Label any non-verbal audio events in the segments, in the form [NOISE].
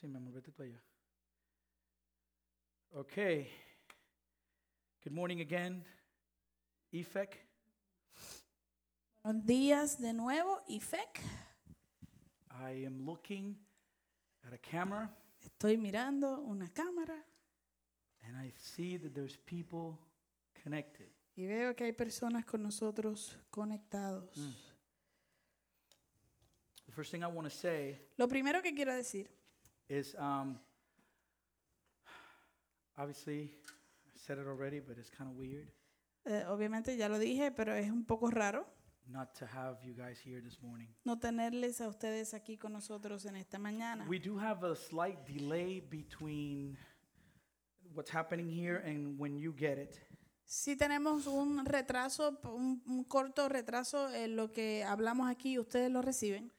Sí, mi amor, vete tú allá. Okay. Good morning again, EFEC. Buenos días de nuevo, IFEC. I am looking at a camera Estoy mirando una cámara and I see that there's people connected. y veo que hay personas con nosotros conectados. Mm. The first thing I want to say Lo primero que quiero decir, is um, obviously, I said it already, but it's kind of weird eh, obviamente ya lo dije, pero es un poco raro not to have you guys here this morning. no tenerles a ustedes aquí con nosotros en esta mañana. We do have a slight delay between what's happening here and when you get it. Sí tenemos un retraso, un, un corto retraso en lo que hablamos aquí y ustedes lo reciben.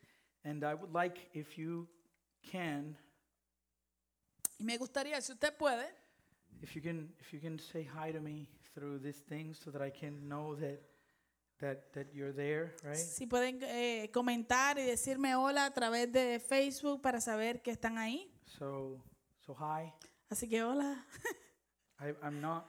And I would like, if you can, Y me gustaría, si usted puede, if you can, if you can say hi to me through this thing, so that I can know that that that you're there, right? si pueden eh, comentar y decirme hola a través de Facebook para saber que están ahí. So, so hi. Así que hola. I, I'm not,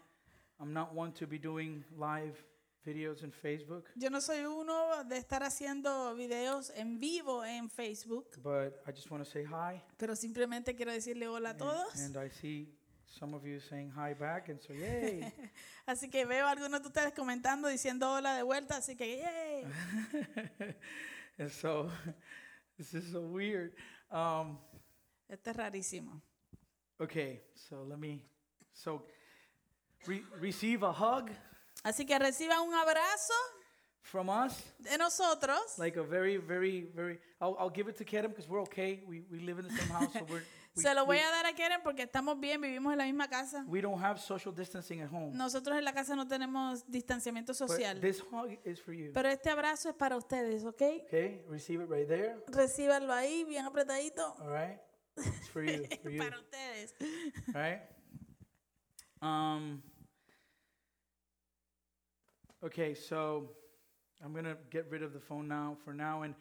I'm not one to be doing live videos in Facebook, Yo no soy uno de estar haciendo videos en vivo en Facebook, but I just want to say hi. pero simplemente quiero decirle hola a And- todos. And, I see some of you saying hi back, and so [LAUGHS] yay. [LAUGHS] Así que veo a algunos de ustedes comentando, diciendo hola de vuelta, así que yay. [LAUGHS] and so, this is so weird. Um, Esto es rarísimo. okay, so let me, so re- receive a hug Así que reciban un abrazo from us, de nosotros. like a very, very, very. I'll, I'll give it to Kerem because we're okay. We we live in the same house, so we're. [LAUGHS] We, Se lo voy we, a dar a Keren porque estamos bien, vivimos en la misma casa. we don't have social distancing at home. Nosotros en la casa no tenemos distanciamiento But social. this hug is for you. Pero este abrazo es para ustedes, ¿ok? Okay, receive it right there. Recíbanlo ahí, bien apretadito. All right, it's for you. For [LAUGHS] you. para ustedes. All right. Um. Okay, so I'm gonna get rid of the phone now for now, and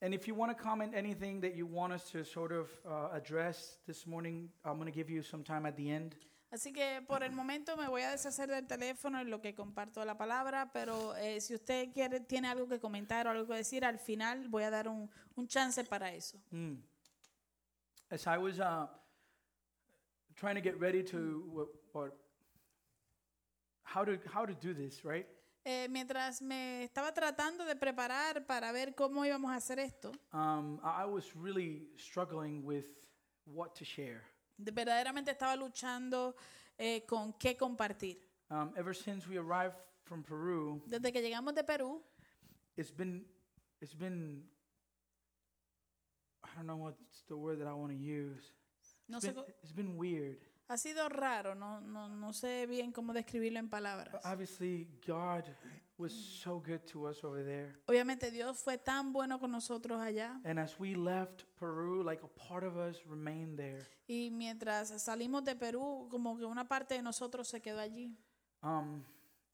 and if you want to comment anything that you want us to sort of uh, address this morning, I'm gonna give you some time at the end. Así que por el momento me voy a deshacer del teléfono en lo que comparto la palabra, pero eh, si usted quiere, tiene algo que comentar o algo que decir, al final voy a dar un, un chance para eso. Mm. As I was uh, trying to get ready to what, what how to how to do this, right? Eh, mientras me estaba tratando de preparar para ver cómo íbamos a hacer esto, Um, I was really struggling with what to share. de- verdaderamente estaba luchando eh, con qué compartir. Um, ever since we arrived from Peru, Desde que llegamos de Perú, it's been it's been I don't know what's the word that I want to use. no It's sé been, co- it's been weird. Ha sido raro, no, no, no sé bien cómo describirlo en palabras. Obviously, God was so good to us over there. Obviamente Dios fue tan bueno con nosotros allá And as we left Peru, like a part of us remained there. y mientras salimos de Perú, como que una parte de nosotros se quedó allí. Um,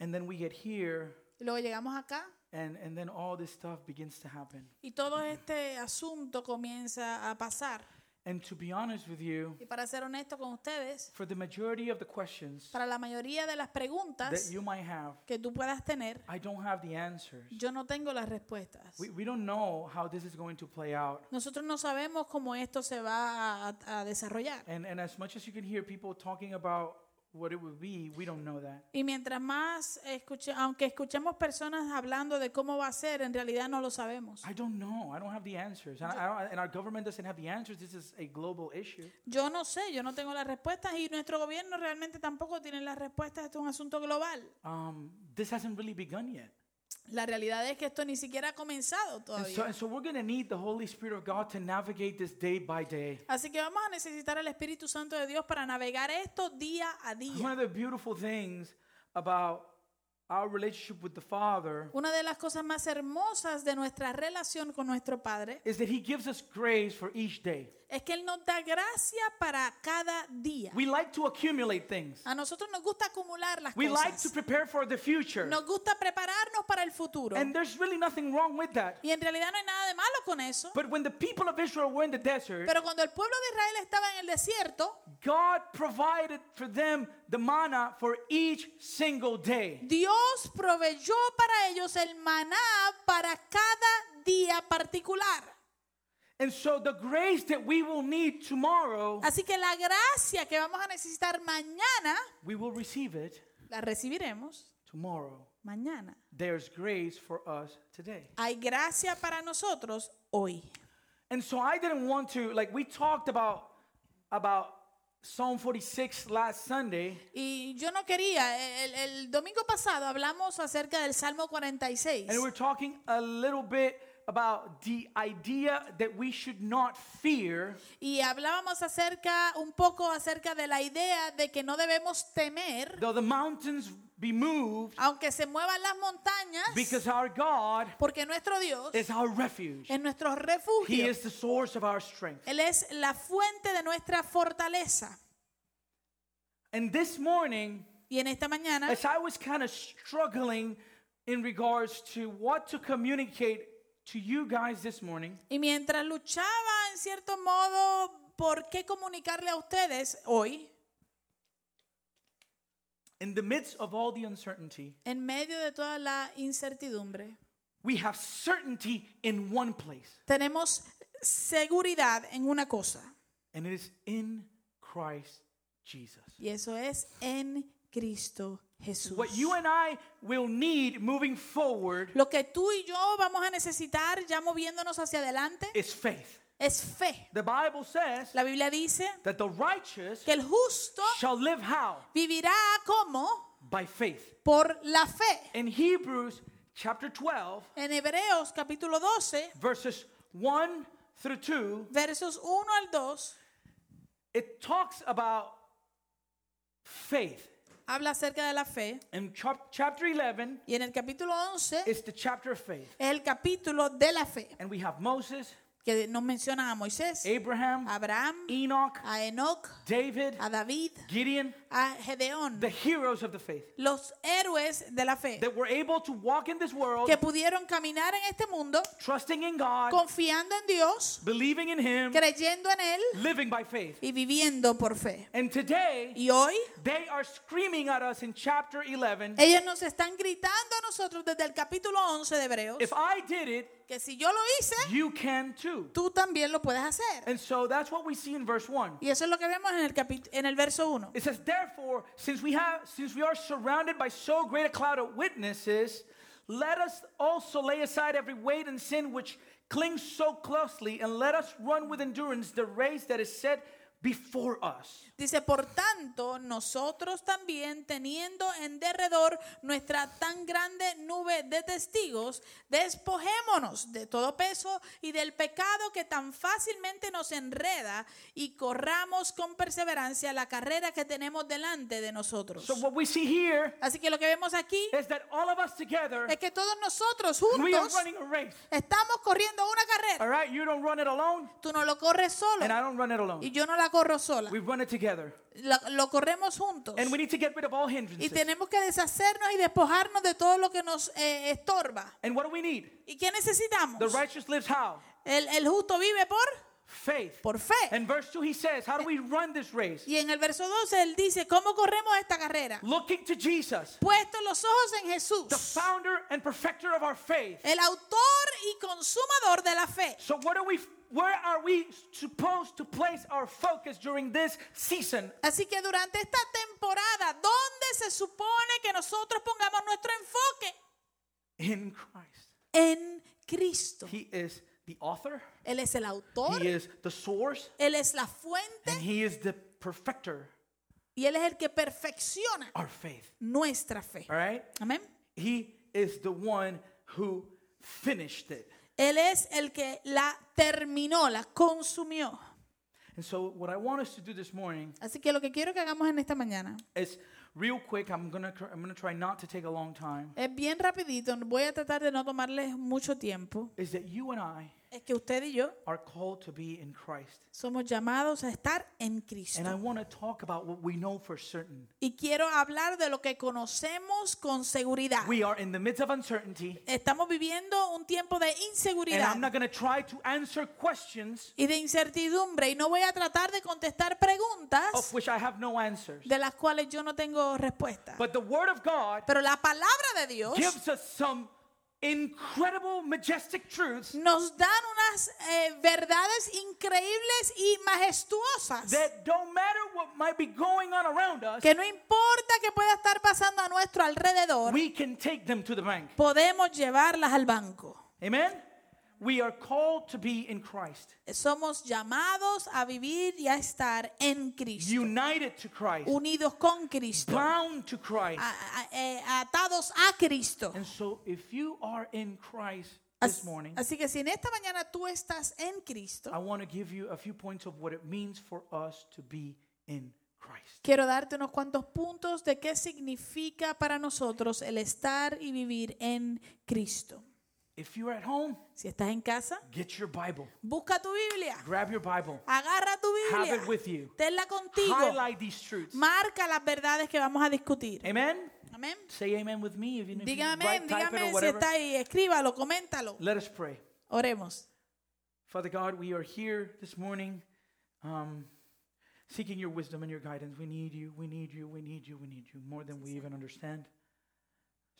and then we get here, Y luego llegamos acá and, and then all this stuff begins to happen. y todo este asunto comienza a pasar. And to be honest with you, Y para ser honesto con ustedes, for the majority of the questions para la mayoría de las that preguntas you might have, que tú puedas tener, I don't have the answers. yo no tengo las respuestas. We, we don't know how this is going to play out. Nosotros no sabemos cómo esto se va a, a desarrollar. And, and as much as you can hear people talking about what it would be, we don't know that. Y mientras más escuche, aunque escuchemos personas hablando de cómo va a ser, en realidad no lo sabemos. I don't know. I don't have the answers. And, I don't, and our government doesn't have the answers. This is a global issue. Yo no sé, yo no tengo las respuestas y nuestro gobierno realmente tampoco tiene las respuestas. Esto es un asunto global. Um, this hasn't really begun yet. La realidad es que esto ni siquiera ha comenzado so, todavía. and so we're going to need the Holy Spirit of God to navigate this day by day. Así que vamos a necesitar al Espíritu Santo de Dios para navegar esto día a One día. of the beautiful things about our relationship with the Father Una de las cosas más hermosas de nuestra relación con nuestro Padre is that He gives us grace for each day. Es que Él nos da gracia para cada día. We like to accumulate things. A nosotros nos gusta acumular las We like to cosas. prepare for the future. Nos gusta prepararnos para el futuro. And there's really nothing wrong with that. Y en realidad no hay nada de malo con eso. But when the people of Israel were in the desert, Pero cuando el pueblo de Israel estaba en el desierto, God provided for them the manna for each single day. Dios proveyó para ellos el maná para cada día particular. And so the grace that we will need tomorrow, Así que la gracia que vamos a necesitar mañana, we will receive it la recibiremos tomorrow. mañana. There's grace for us today. Hay gracia para nosotros hoy. And so I didn't want to like we talked about about Psalm 46 last Sunday, Y yo no quería, el, el domingo pasado hablamos acerca del Salmo 46. and we're talking a little bit about the idea that we should not fear Y hablábamos acerca, un poco acerca de la idea de que no debemos temer, though the mountains be moved aunque se muevan las montañas, because our God porque nuestro Dios is our refuge. es nuestro refugio He is the source of our strength. Él es la fuente de nuestra fortaleza. And this morning, Y en esta mañana, as I was kind of struggling in regards to what to communicate to you guys this morning, y mientras luchaba en cierto modo por qué comunicarle a ustedes hoy, in the midst of all the uncertainty, en medio de toda la incertidumbre, we have certainty in one place, tenemos seguridad en una cosa, and it is in Christ Jesus. y eso es en Cristo Jesús. What you and I will need moving forward Lo que tú y yo vamos a necesitar ya moviéndonos hacia adelante is faith. es fe. The Bible says La Biblia dice that the righteous que el justo shall live how? vivirá como By faith. por la fe. In Hebrews chapter 12, En Hebreos capítulo 12, verses 1 through 2, versos 1 al 2, it talks about faith. Habla acerca de la fe. In chap- chapter 11 Y en el capítulo 11 is the chapter of faith. es el capítulo de la fe, And we have Moses, que nos menciona a Moisés, Abraham, Abraham, Enoch, a Enoch, David, a David, Gideon, a Gedeón, the heroes of the faith los héroes de la fe, that were able to walk in this world que pudieron caminar en este mundo trusting in God, confiando en Dios, believing in Him, creyendo en Él living by faith. y viviendo por fe. And today, Y hoy they are screaming at us in chapter 11 ellos nos están gritando a nosotros desde el capítulo 11 de Hebreos if I did it, que si yo lo hice, you can too. tú también lo puedes hacer. And so that's what we see in verse 1. Y eso es lo que vemos en el, en el verso 1. It says, therefore, since we have since we are surrounded by so great a cloud of witnesses, let us also lay aside every weight and sin which clings so closely, and let us run with endurance the race that is set before us. Dice, por tanto, nosotros también, teniendo en derredor nuestra tan grande nube de testigos, despojémonos de todo peso y del pecado que tan fácilmente nos enreda y corramos con perseverancia la carrera que tenemos delante de nosotros. So what we see here Así que lo que vemos aquí is that all of us together, es que todos nosotros we are juntos running a race. estamos corriendo una carrera. All right, you don't run it alone, Tú no lo corres solo and I don't run it y alone. yo no la corro sola. We run it together, Lo, lo corremos juntos. and we need to get rid of all Y hindrances. tenemos que deshacernos y despojarnos de todo lo que nos eh, estorba. And what do we need? ¿Y qué necesitamos? The righteous lives how? El, el justo vive por, Faith. por fe. And verse 2 he says, How do we run this race? Y en el verso 12 él dice, ¿cómo corremos esta carrera? Looking to Jesus, Puestos los ojos en the Jesús, founder and perfecter of our faith. el autor y consumador de la fe. So what are we where are we supposed to place our focus during this season? Así que durante esta temporada, ¿dónde se supone que nosotros pongamos nuestro enfoque? In Christ. En Cristo. He is the author, Él es el autor, he is the source, Él es la fuente and he is the perfecter y Él es el que perfecciona our faith. nuestra fe. All right? Amén. He is the one who finished it. Él es el que la terminó, la consumió. And so what I want us to do this morning Así que lo que quiero que hagamos en esta mañana is real quick. I'm gonna tr- I'm gonna try not to take a long time. es bien rapidito, voy a tratar de no tomarles mucho tiempo. Is that you and I es que usted y yo are called to be in Christ. somos llamados a estar en And I Cristo. want to talk about what we know for certain. Y quiero hablar de lo que conocemos con seguridad. We are in the midst of uncertainty, Estamos viviendo un tiempo de and inseguridad I'm not going to try to answer questions y de incertidumbre y no voy a tratar de contestar preguntas of which I have no answers. de las cuales yo no tengo respuesta. But the Word of God Pero la palabra de Dios gives us some incredible, majestic truths nos dan unas eh, verdades increíbles y majestuosas that don't matter what might be going on around us, que no importa que pueda estar pasando a nuestro alrededor, we can take them to the bank. podemos llevarlas al banco. Amen? We are called to be in Christ, Somos llamados a vivir y a estar en Cristo, united to Christ, unidos con Cristo, bound to Christ. a- a- eh, atados a Cristo. And so, if you are in Christ this morning, Así que si en esta mañana tú estás en Cristo, I want to give you a few points of what it means for us to be in Christ. quiero darte unos cuantos puntos de qué significa para nosotros el estar y vivir en Cristo. If you're at home, Si estás en casa, get your Bible, busca tu Biblia, grab your Bible, agarra tu Biblia. have it with you, tenla contigo, highlight these truths. marca las verdades que vamos a discutir. Amen? Amén. Say amen with me if you, you Dígame, write, type it dígame or si está ahí, escríbalo, coméntalo. Let us pray. Oremos. Father God, we are here this morning um, seeking your wisdom and your guidance. We need you, we need you, we need you, we need you more than we even understand,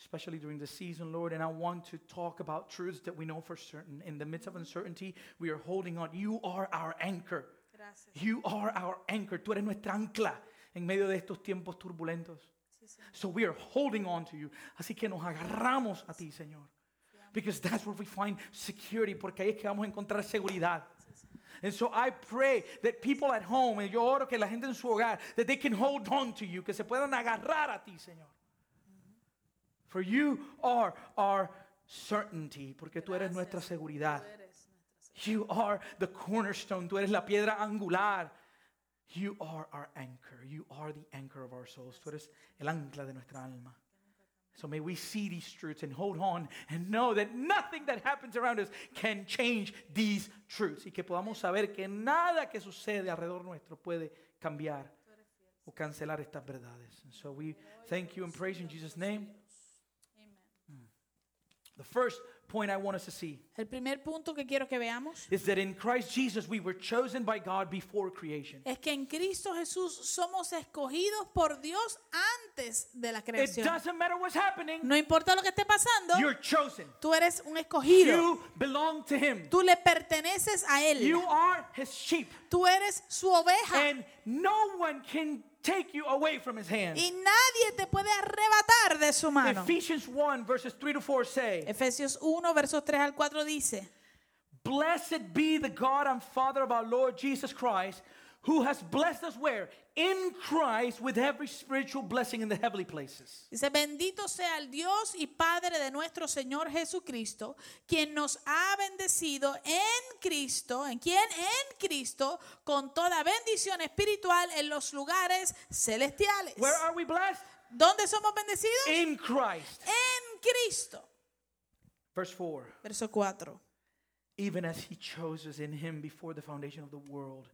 especially during the season, Lord. And I want to talk about truths that we know for certain. In the midst of uncertainty, we are holding on. You are our anchor. You are our anchor. Tú eres nuestra ancla en medio de estos tiempos turbulentos. So we are holding on to you. Así que nos agarramos a ti, Señor. Because that's where we find security, porque ahí es que vamos a encontrar seguridad. And so I pray that people at home, y yo oro que la gente en su hogar, that they can hold on to you, que se puedan agarrar a ti, Señor. For you are our certainty, porque tú eres nuestra seguridad. You are the cornerstone, tú eres la piedra angular. You are our anchor. You are the anchor of our souls. Tú eres el ancla de nuestra alma. So may we see these truths and hold on and know that nothing that happens around us can change these truths. Y que podamos saber que nada que sucede alrededor nuestro puede cambiar o cancelar estas verdades. And so we thank you and praise in Jesus' name. The first point I want us to see El primer punto que quiero que veamos is that in Christ Jesus we were chosen by God before creation. es que en Cristo Jesús somos escogidos por Dios antes de la It creación. doesn't matter what's happening, No importa lo que esté pasando, you're chosen. tú eres un escogido. You belong to Him. Tú le perteneces a Él. You are His sheep. Tú eres su oveja. And no one can take you away from His hand. Y nadie te puede arrebatar de su mano. Ephesians 1, verses 3 to 4 say, Efesios 1, versos 3 al 4 dice, Blessed be the God and Father of our Lord Jesus Christ, who has blessed us where? In Christ with every spiritual blessing in the heavenly places. dice, bendito sea el Dios y Padre de nuestro Señor Jesucristo, quien nos ha bendecido en Cristo, en quien en Cristo, con toda bendición espiritual en los lugares celestiales. Where are we blessed? ¿Dónde somos bendecidos? In Christ. En Cristo. Verse 4 Verso 4. Even as He chose us in Him before the foundation of the world,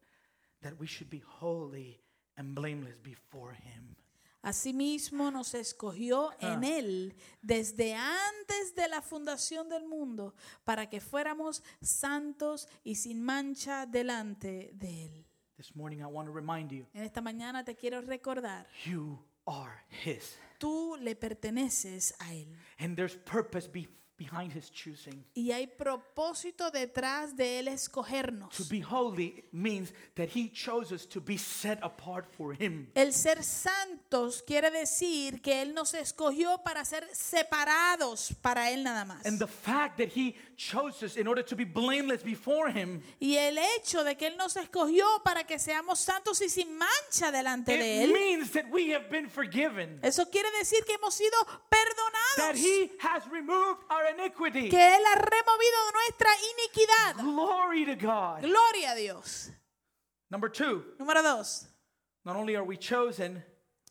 that we should be holy and blameless before Him. Asimismo nos escogió en Ah. Él desde antes de la fundación del mundo para que fuéramos santos y sin mancha delante de Él. This morning, I want to remind you En esta mañana te quiero recordar, you are His. tú le perteneces a Él. And there's purpose be- behind His choosing. Y hay propósito detrás de Él To escogernos. be holy means that He chose us to be set apart for Him. El ser santos quiere decir que Él nos escogió para ser separados para Él nada más. And the fact that He chose us in order to be blameless before Him, Y el hecho de que Él nos escogió para que seamos santos y sin mancha delante de it Él, means that we have been forgiven. eso quiere decir que hemos sido That perdonados, He has removed our iniquity. que Él ha removido nuestra iniquidad. Glory to God. Gloria a Dios. Number two, Número dos, not only are we chosen,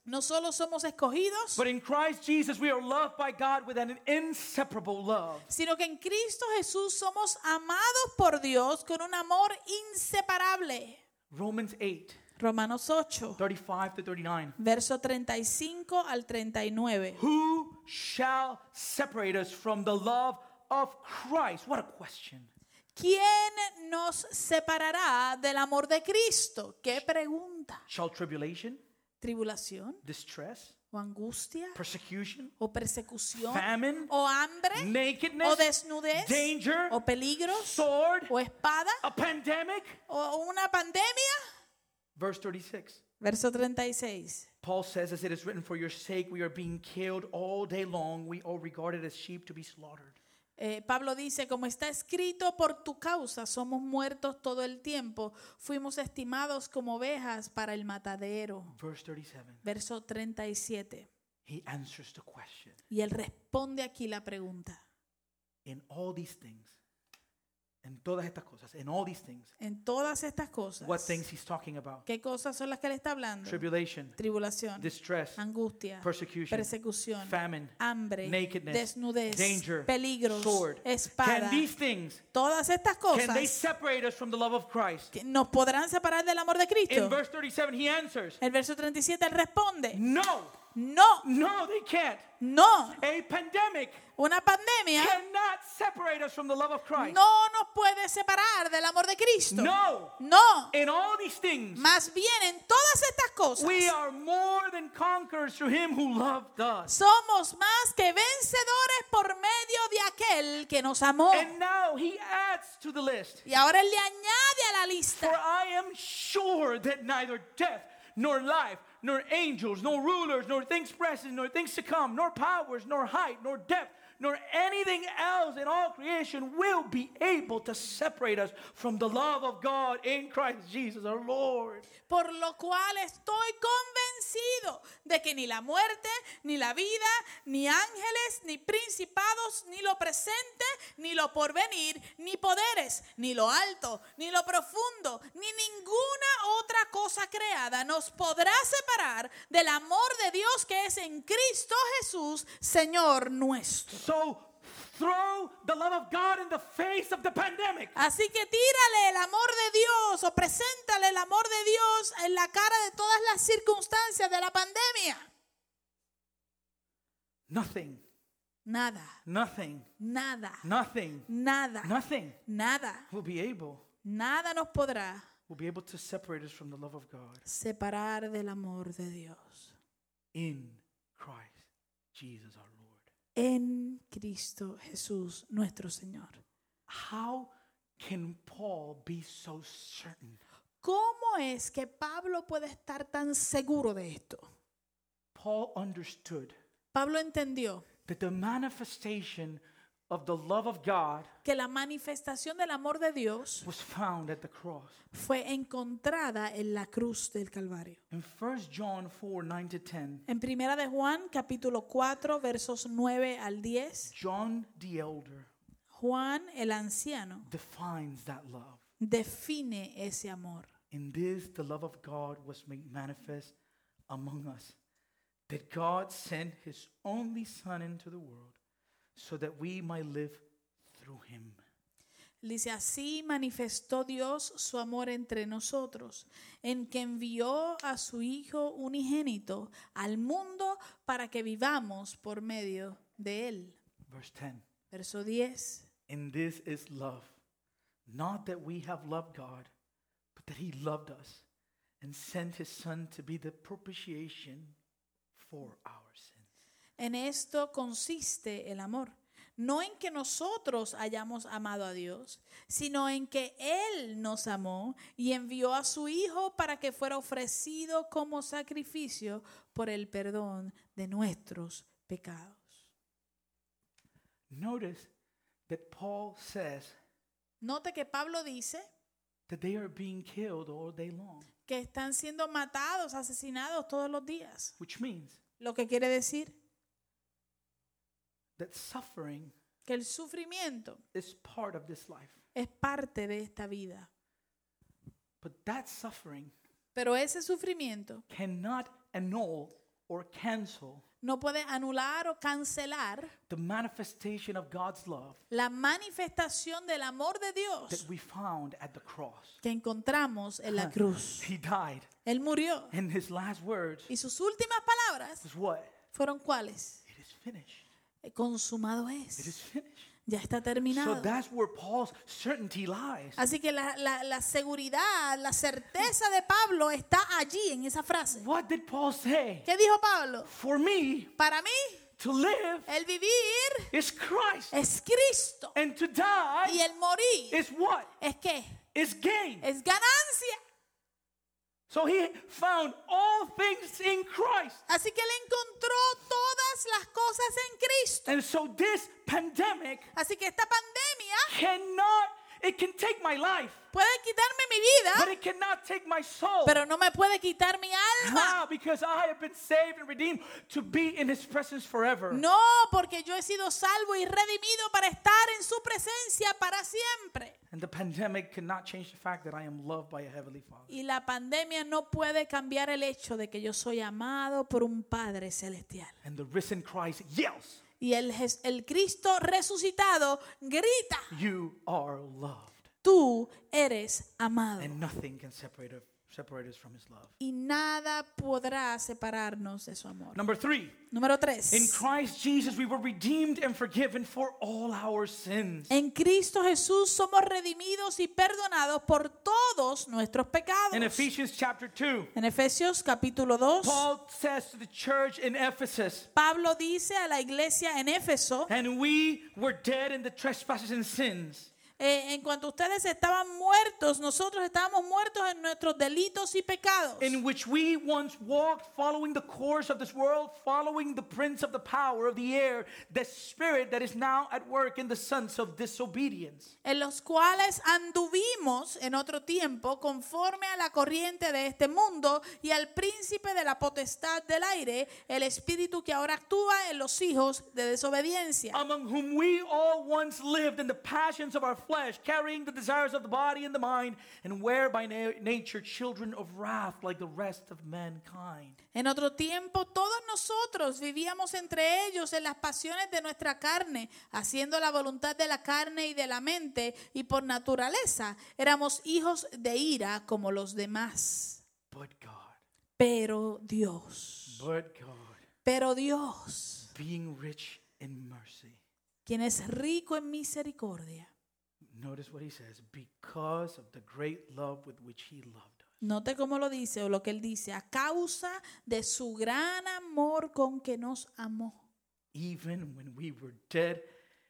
No solo somos escogidos, but in Christ Jesus we are loved by God with an inseparable love. sino que en Cristo Jesús somos amados por Dios con un amor inseparable. Romans 8, Romanos 8, 35 to 39. verso 35 al 39. Who shall separate us from the love of Christ? What a question. ¿Quién nos separará del amor de Cristo? ¿Qué pregunta? Shall tribulation, ¿Tribulación distress, o angustia persecution, o persecución famine, o hambre nakedness, o desnudez danger, o peligros sword, o espada a pandemic? o una pandemia? Verse 36. Verso 36. Paul says, as it is written, for your sake we are being killed all day long. We are regarded as sheep to be slaughtered. Eh, Pablo dice, como está escrito, por tu causa somos muertos todo el tiempo, fuimos estimados como ovejas para el matadero. Verse 37. Verso 37. He answers the question. Y él responde aquí la pregunta. In all these things, en todas estas cosas, in all these things, En todas estas cosas, what things he's talking about? ¿qué cosas son las que él está hablando? Tribulation, Tribulación, distress, angustia, persecution, persecución, famine, hambre, nakedness, desnudez, danger, peligros, sword. espada. Can these things, Todas estas can they cosas separate us from the love of Christ? nos podrán separar del amor de In Cristo. verse 37, he answers, El verso 37 él responde, no, no, no, they can't. no, A pandemic una pandemia cannot separate us from the love of Christ. no nos puede separar del amor de Cristo. No. No, In all these things, más bien en todas estas cosas we are more than conquerors through him who loved us. somos más que vencedores por medio de aquel que nos amó. And now he adds to the list. Y ahora él le añade a la For lista. I am sure that neither death, nor life, nor angels, nor rulers, nor things present, nor things to come, nor powers, nor height, nor depth, nor anything else in all creation will be able to separate us from the love of God in Christ Jesus our Lord. Por lo cual estoy convencido de que ni la muerte, ni la vida, ni ángeles, ni principados, ni lo presente, ni lo porvenir, ni poderes, ni lo alto, ni lo profundo, ni ninguna otra cosa creada nos podrá separar del amor de Dios que es en Cristo Jesús, Señor nuestro. So throw the love of God in the face of the pandemic. Así que tírale el amor de Dios o preséntale el amor de Dios en la cara de todas las circunstancias de la pandemia. Nothing, Nada, nothing, nada, nothing, nada, nothing. Nada, will be able. Nada nos podrá will be able to separate us from the love of God. separar del amor de Dios. In Christ Jesus our Lord. En Cristo Jesús nuestro Señor. How can Paul be so certain? ¿Cómo es que Pablo puede estar tan seguro de esto? Paul understood Pablo entendió that the manifestation of the love of God que la manifestación del amor de Dios was found at the cross. fue encontrada en la cruz del Calvario. In 1 John 4 9 to 10, En Primera de Juan, capítulo 4, versos 9 al 10, John the elder Juan el anciano defines that love. define ese amor. In this, the love of God was made manifest among us, that God sent his only Son into the world so that we might live through him. Dice, así manifestó Dios su amor entre nosotros, en que envió a su Hijo unigénito al mundo para que vivamos por medio de él. Verse 10 Verso 10. In this is love, not that we have loved God, but that he loved us and sent his Son to be the propitiation for our sins. En esto consiste el amor. No en que nosotros hayamos amado a Dios, sino en que Él nos amó y envió a su Hijo para que fuera ofrecido como sacrificio por el perdón de nuestros pecados. Notice that Paul says Note que Pablo dice that they are being killed all day long, que están siendo matados, asesinados todos los días. which means Lo que quiere decir that suffering que el sufrimiento is part of this life. es parte de esta vida. But that suffering Pero ese sufrimiento cannot annul or cancel no puede anular o cancelar the manifestation of God's love la manifestación del amor de that Dios we found at the cross. que encontramos en la cruz. He died, Él murió and his last words y sus últimas palabras was what? fueron cuáles? It is finished. Eh, Consumado It es. is finished. Ya está So terminado. that's where Paul's certainty lies. Así que la, la- la seguridad, la certeza de Pablo está allí en esa frase. What did Paul say? ¿Qué dijo Pablo? For me Para mí, to live el vivir is Christ, es Cristo and to y die el morir is what? es qué? Is gain. Es ganancia. So he found all things in Christ. Así que él encontró todas las cosas en Cristo. And so this pandemic Así que esta pandemia cannot, it can take my life, puede quitarme mi but vida, it cannot take my soul. pero no me puede quitar mi alma. How? Because I have been saved and redeemed to be in his presence forever. No, porque yo he sido salvo y redimido para estar en su presencia para siempre. And the pandemic cannot change the fact that I am loved by a heavenly Father. Y la pandemia no puede cambiar el hecho de que yo soy amado por un Padre celestial. And the risen Christ yells, Y el, el Cristo resucitado grita, You are loved. tú eres amado. And nothing can separate, us- separate us from his love. Y nada podrá separarnos de su amor. Number three, Número tres. in Christ Jesus we were redeemed and forgiven for all our sins. En Cristo Jesús somos redimidos y perdonados por todos nuestros pecados. In Ephesians chapter 2, En Efesios capítulo 2, Paul says to the church in Ephesus, Pablo dice a la iglesia en Éfeso, And we were dead in the trespasses and sins, eh, en cuanto ustedes estaban muertos, nosotros estábamos muertos en nuestros delitos y pecados. in which we once walked following the course of this world, following the prince of the power of the air, the spirit that is now at work in the sons of disobedience. en los cuales anduvimos en otro tiempo conforme a la corriente de este mundo y al príncipe de la potestad del aire, el espíritu que ahora actúa en los hijos de desobediencia, Among whom we all once lived in the passions of our flesh, carrying the desires of the body and the mind, and were by na- nature children of wrath like the rest of mankind. En otro tiempo todos nosotros vivíamos entre ellos en las pasiones de nuestra carne, haciendo la voluntad de la carne y de la mente, y por naturaleza éramos hijos de ira como los demás. But God, Pero Dios, but God, pero Dios, being rich in mercy. quien es rico en misericordia, Notice what he says because of the great love with which he loved us. Note cómo lo dice o lo que él dice, a causa de su gran amor con que nos amó. Even when we were dead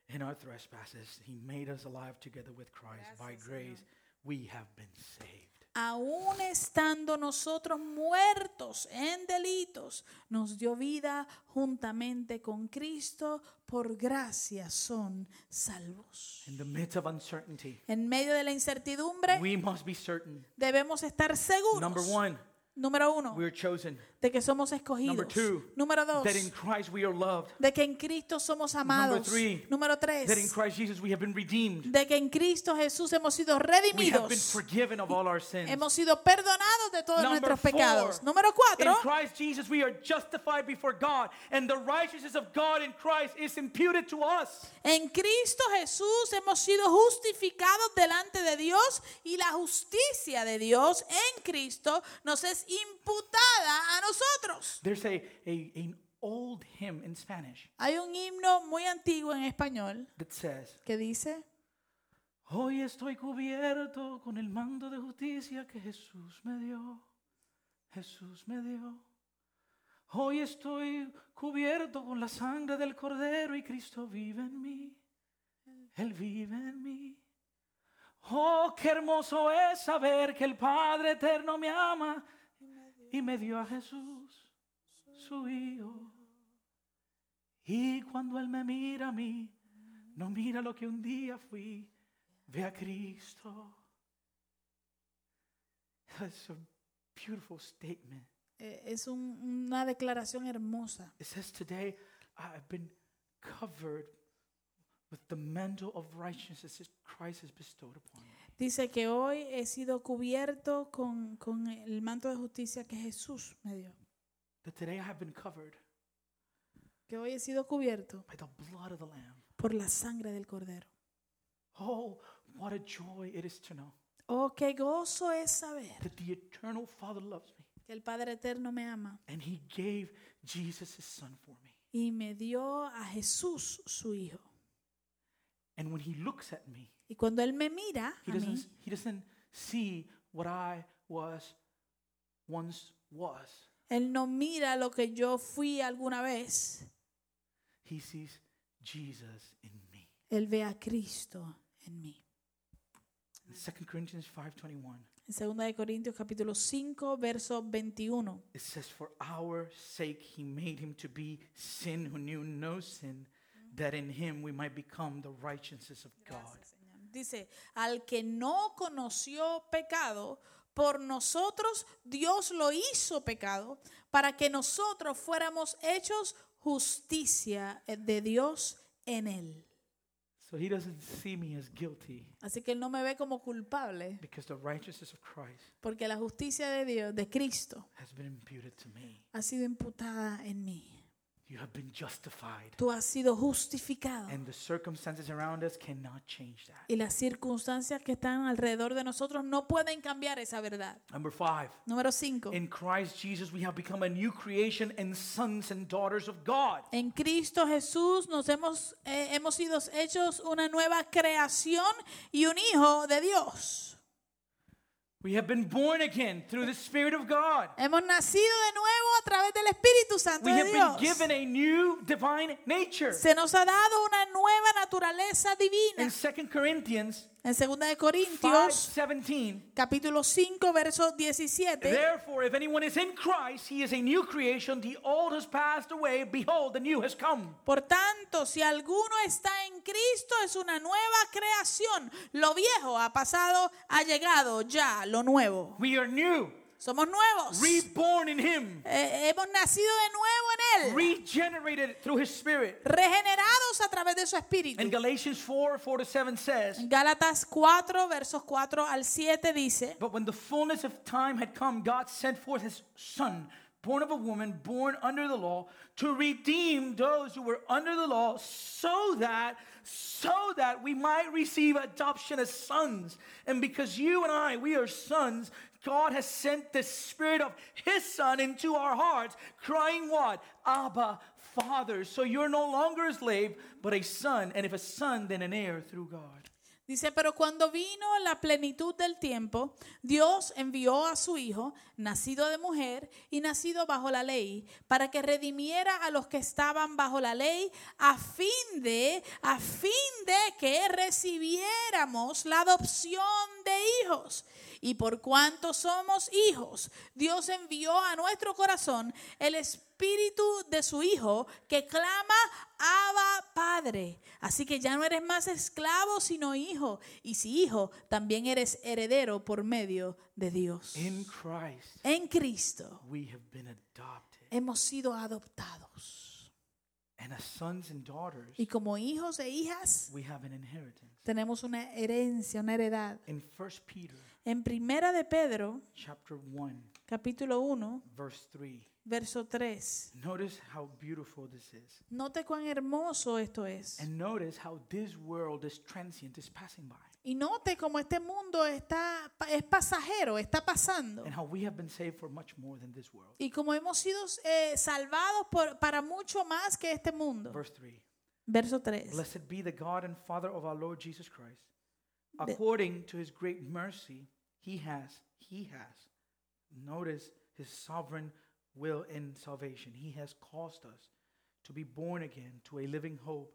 in our trespasses, he made us alive together with Christ. By grace, we have been saved. Aún estando nosotros muertos en delitos, nos dio vida juntamente con Cristo, por gracia son salvos. In the midst of uncertainty, En medio de la incertidumbre we must be certain. debemos estar seguros. Number one, Número uno, we are chosen. De que somos escogidos. Two, Número dos, That in Christ we are loved. de que en Cristo somos amados. three, Número That in tres, Christ Jesus we have been redeemed. de que en Cristo Jesús hemos sido We have been redimidos. forgiven of all our sins. Hemos sido perdonados de todos Number nuestros four, pecados. Número In cuatro, Christ Jesus we are justified before God, and the righteousness of God in Christ is imputed to us. en Cristo Jesús hemos sido justificados delante de Dios y la justicia de Dios en Cristo nos es imputada a nosotros. There's a, a an old hymn in Spanish Hay un himno muy antiguo en español that says, que dice, Hoy estoy cubierto con el mando de justicia que Jesús me dio. Jesús me dio. Hoy estoy cubierto con la sangre del Cordero y Cristo vive en mí. Él vive en mí. Oh, qué hermoso es saber que el Padre eterno me ama y me dio a Jesús, su Hijo. Y cuando Él me mira a mí, no mira lo que un día fui, ve a Cristo. That's a beautiful statement. eh, es un- una declaración hermosa. It says, Today I've been covered with the mantle of righteousness that Christ has bestowed upon me. Dice que hoy he sido cubierto con, con el manto de justicia que Jesús me dio. that today I have been covered que hoy he sido cubierto by the blood of the Lamb. por la sangre del Cordero. Oh, what a joy it is to know Oh, qué gozo es saber that the eternal Father loves me que el Padre Eterno me ama and He gave Jesus His Son for me. y me dio a Jesús su Hijo. And when He looks at me, Y cuando Él me mira He a mí, doesn't, he doesn't see what I was once was. Él no mira lo que yo fui alguna vez. He sees Jesus in me. Él ve a Cristo en mí. In 2 Corinthians 5:21, En 2 de Corintios capítulo 5, verso 21. it says, "For our sake He made Him to be sin who knew no sin, that in Him we might become the righteousness of God." Dice, al que no conoció pecado, por nosotros Dios lo hizo pecado, para que nosotros fuéramos hechos justicia de Dios en él. So He doesn't see me as guilty Así que él no me ve como culpable, because the righteousness of Christ porque la justicia de Dios, de Cristo, has been imputed to me. ha sido imputada en mí. You have been justified, Tú has sido justificado. and the circumstances around us cannot change that. Y las circunstancias que están alrededor de nosotros no pueden cambiar esa verdad. Number five. Número 5. In Christ Jesus, we have become a new creation and sons and daughters of God. En Cristo Jesús nos hemos, eh, hemos sido hechos una nueva creación y un hijo de Dios. We have been born again through the Spirit of God. Hemos nacido de nuevo a través del Espíritu Santo We de have been given a new divine nature. Se nos ha dado una nueva naturaleza divina. In 2 Corinthians En 2 de Corintios, 5:17, capítulo 5, verso 17. therefore if anyone is in Christ, he is a new creation. The old has passed away, behold, the new has come. Por tanto, si alguno está en Cristo, es una nueva creación. Lo viejo ha pasado, ha llegado ya lo nuevo. We are new, Somos nuevos. reborn in him, Eh, hemos nacido de nuevo en Él. regenerated through his Spirit. regenerados a través de su espíritu. And Galatians 4 4 to 7 says, Gálatas 4, versos 4 al 7 dice, But when the fullness of time had come, God sent forth his son, born of a woman, born under the law, to redeem those who were under the law, so that so that we might receive adoption as sons. And because you and I, we are sons, God has sent the spirit of his son into our hearts, crying what? Abba, Father. So you're no longer a slave, but a son, and if a son, then an heir through God. Dice, pero cuando vino la plenitud del tiempo, Dios envió a su Hijo, nacido de mujer y nacido bajo la ley, para que redimiera a los que estaban bajo la ley, a fin de, a fin de que recibiéramos la adopción de hijos. Y por cuanto somos hijos, Dios envió a nuestro corazón el espíritu de su Hijo que clama, Abba Padre. Así que ya no eres más esclavo, sino hijo. Y si hijo, también eres heredero por medio de Dios. In Christ, En Cristo we have been adopted. hemos sido adoptados. And as sons and daughters, Y como hijos e hijas, we have an inheritance. tenemos una herencia, una heredad. In 1 Peter En Primera de Pedro, chapter 1, capítulo 1, verse 3, verso 3. notice how beautiful this is. Note cuán hermoso esto es. And notice how this world is transient, is passing by. Y note cómo este mundo está, es pasajero, está pasando. And how we have been saved for much more than this world. Y como hemos sido eh, salvados por, para mucho más que este mundo. Verse 3 Verso 3. Blessed be the God and Father of our Lord Jesus Christ. According to his great mercy, he has, he has, notice his sovereign will in salvation. He has caused us to be born again to a living hope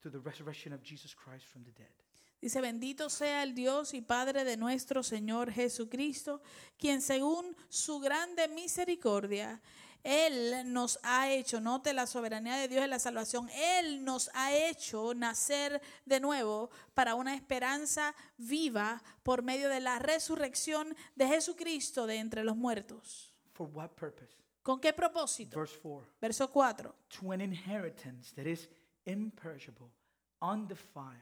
through the resurrection of Jesus Christ from the dead. Dice, bendito sea el Dios y Padre de nuestro Señor Jesucristo, quien según su grande misericordia, Él nos ha hecho, note la soberanía de Dios en la salvación, Él nos ha hecho nacer de nuevo para una esperanza viva por medio de la resurrección de Jesucristo de entre los muertos. For what purpose? ¿Con qué propósito? Verse 4 Verso 4. To an inheritance that is imperishable, undefiled,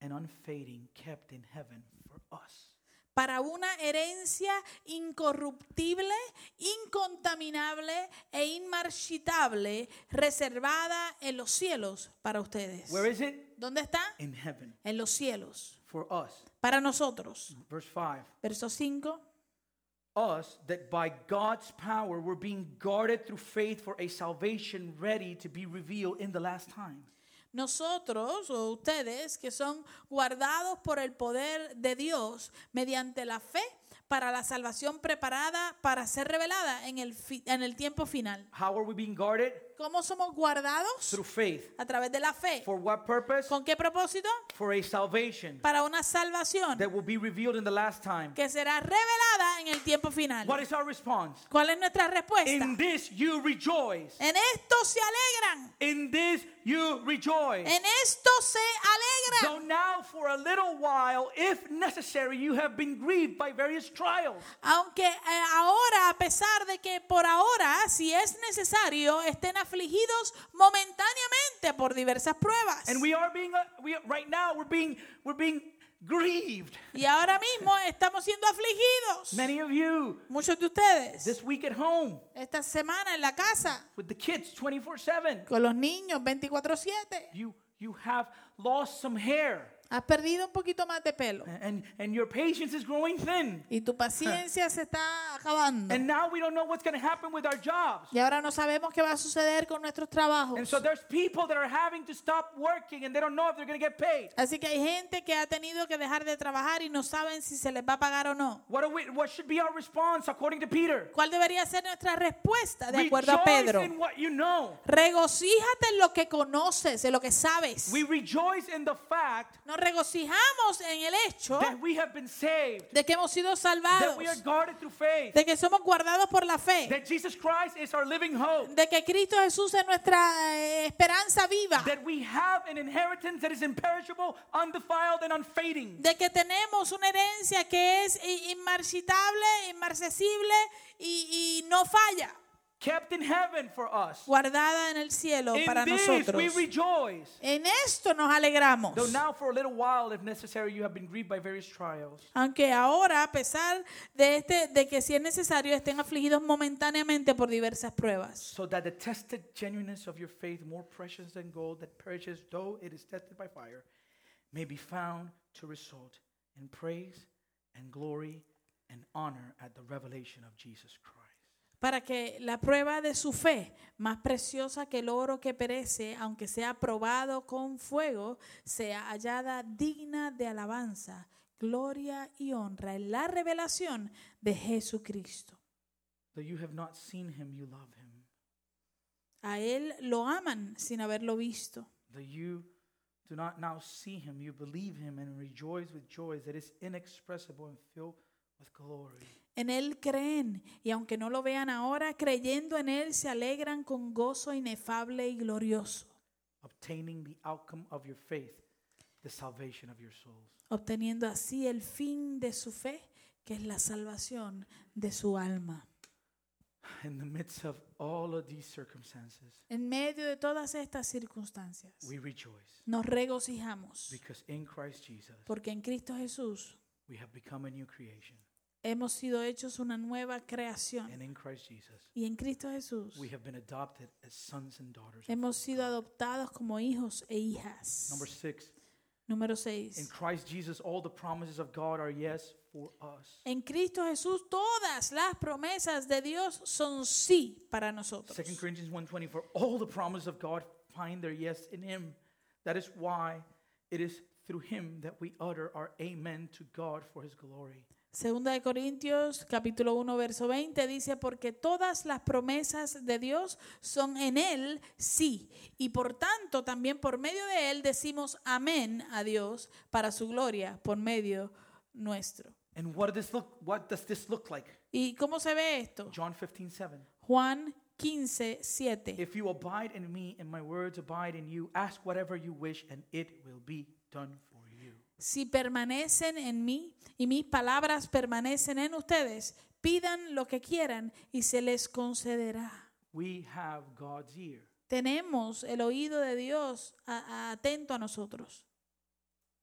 and unfading, kept in heaven for us. para una herencia incorruptible, incontaminable e inmarchitable, reservada en los cielos para ustedes. Where is it? ¿Dónde está? In heaven En los cielos. for us. Para nosotros. Verse 5. Verso 5. Us that by God's power we're being guarded through faith for a salvation ready to be revealed in the last time. Nosotros o ustedes que son guardados por el poder de Dios mediante la fe para la salvación preparada para ser revelada en el, en el tiempo final. How are we being guarded? ¿Cómo somos guardados? Through faith. A través de la fe. For what purpose? ¿Con qué propósito? For a salvation Para una salvación that will be revealed in the last time. que será revelada en el tiempo final. What is our response? ¿Cuál es nuestra respuesta? In this you rejoice. En esto se alegran. In this you rejoice. En esto se alegran. Though now for a little while, if necessary, you have been grieved by various trials. Aunque eh, ahora, a pesar de que por ahora, si es necesario, estén afligidos momentáneamente por diversas pruebas. And we are being, uh, we right now, we're being, we're being grieved. Y ahora mismo estamos siendo afligidos. Many of you Muchos de ustedes, this week at home esta semana en la casa, with the kids 24 7. con los niños 24/7, You, you have lost some hair has perdido un poquito más de pelo. and, and your patience is growing thin. Y tu paciencia se está acabando. And now we don't know what's going to happen with our jobs. Y ahora no sabemos qué va a suceder con nuestros trabajos. And so there's people that are having to stop working and they don't know if they're going to get paid. Así que hay gente que ha tenido que dejar de trabajar y no saben si se les va a pagar o no. What, we, what should be our response according to Peter? ¿Cuál debería ser nuestra respuesta de acuerdo a Rejoice Pedro? in what you know. Regocíjate en lo que conoces, en lo que sabes. We rejoice in the fact Nos regocijamos en el hecho that we have been saved, de que hemos sido that salvados, we are guarded through faith, de que somos guardados por la fe, that Jesus Christ is our living hope, de que Cristo Jesús es nuestra eh, esperanza viva, that we have an inheritance that is imperishable, undefiled, and unfading. de que tenemos una herencia que es i- inmarcitable, inmarcesible y, y no falla, Kept in heaven for us. guardada en el cielo In para this nosotros. we rejoice. En esto nos alegramos. Though now for a little while, if necessary, you have been grieved by various trials. Aunque ahora, a pesar de, este, de que si es necesario, estén afligidos momentáneamente por diversas pruebas. So that the tested genuineness of your faith, more precious than gold that perishes, though it is tested by fire, may be found to result in praise and glory and honor at the revelation of Jesus Christ. Para que la prueba de su fe, más preciosa que el oro que perece, aunque sea probado con fuego, sea hallada digna de alabanza, gloria y honra en la revelación de Jesucristo. Though you have not seen him, you love him. A Él lo aman sin haberlo visto. Though you do not now see him, you believe him and rejoice with joy that is inexpressible and filled. En Él creen y aunque no lo vean ahora, creyendo en Él se alegran con gozo inefable y glorioso, obteniendo así el fin de su fe, que es la salvación de su alma. In the midst of all of these circumstances, En medio de todas estas circunstancias, we rejoice nos regocijamos because in Christ Jesus, porque en Cristo Jesús we have become a new creation. Hemos sido hechos una nueva creación And in Christ Jesus, y en Cristo Jesús we have been adopted as sons and daughters. of hemos sido adoptados como hijos e hijas. Number six, Número in 6. Christ Jesus, all the promises of God are yes for us. En Cristo Jesús todas las promesas de Dios son sí para nosotros. 2 Corinthians 1.20, for all the promises of God find their yes in him. That is why it is through him that we utter our amen to God for his glory. Segunda de Corintios capítulo 1 verso 20 dice, porque todas las promesas de Dios son en Él sí, y por tanto también por medio de Él decimos amén a Dios para su gloria por medio nuestro. And what does this look what does this look like? ¿Y cómo se ve esto? John 15:7. Juan 15, 7. If you abide in me and my words abide in you, ask whatever you wish and it will be done for you. Si permanecen en mí y mis palabras permanecen en ustedes, pidan lo que quieran y se les concederá. We have God's ear. Tenemos el oído de Dios a- a- atento a nosotros.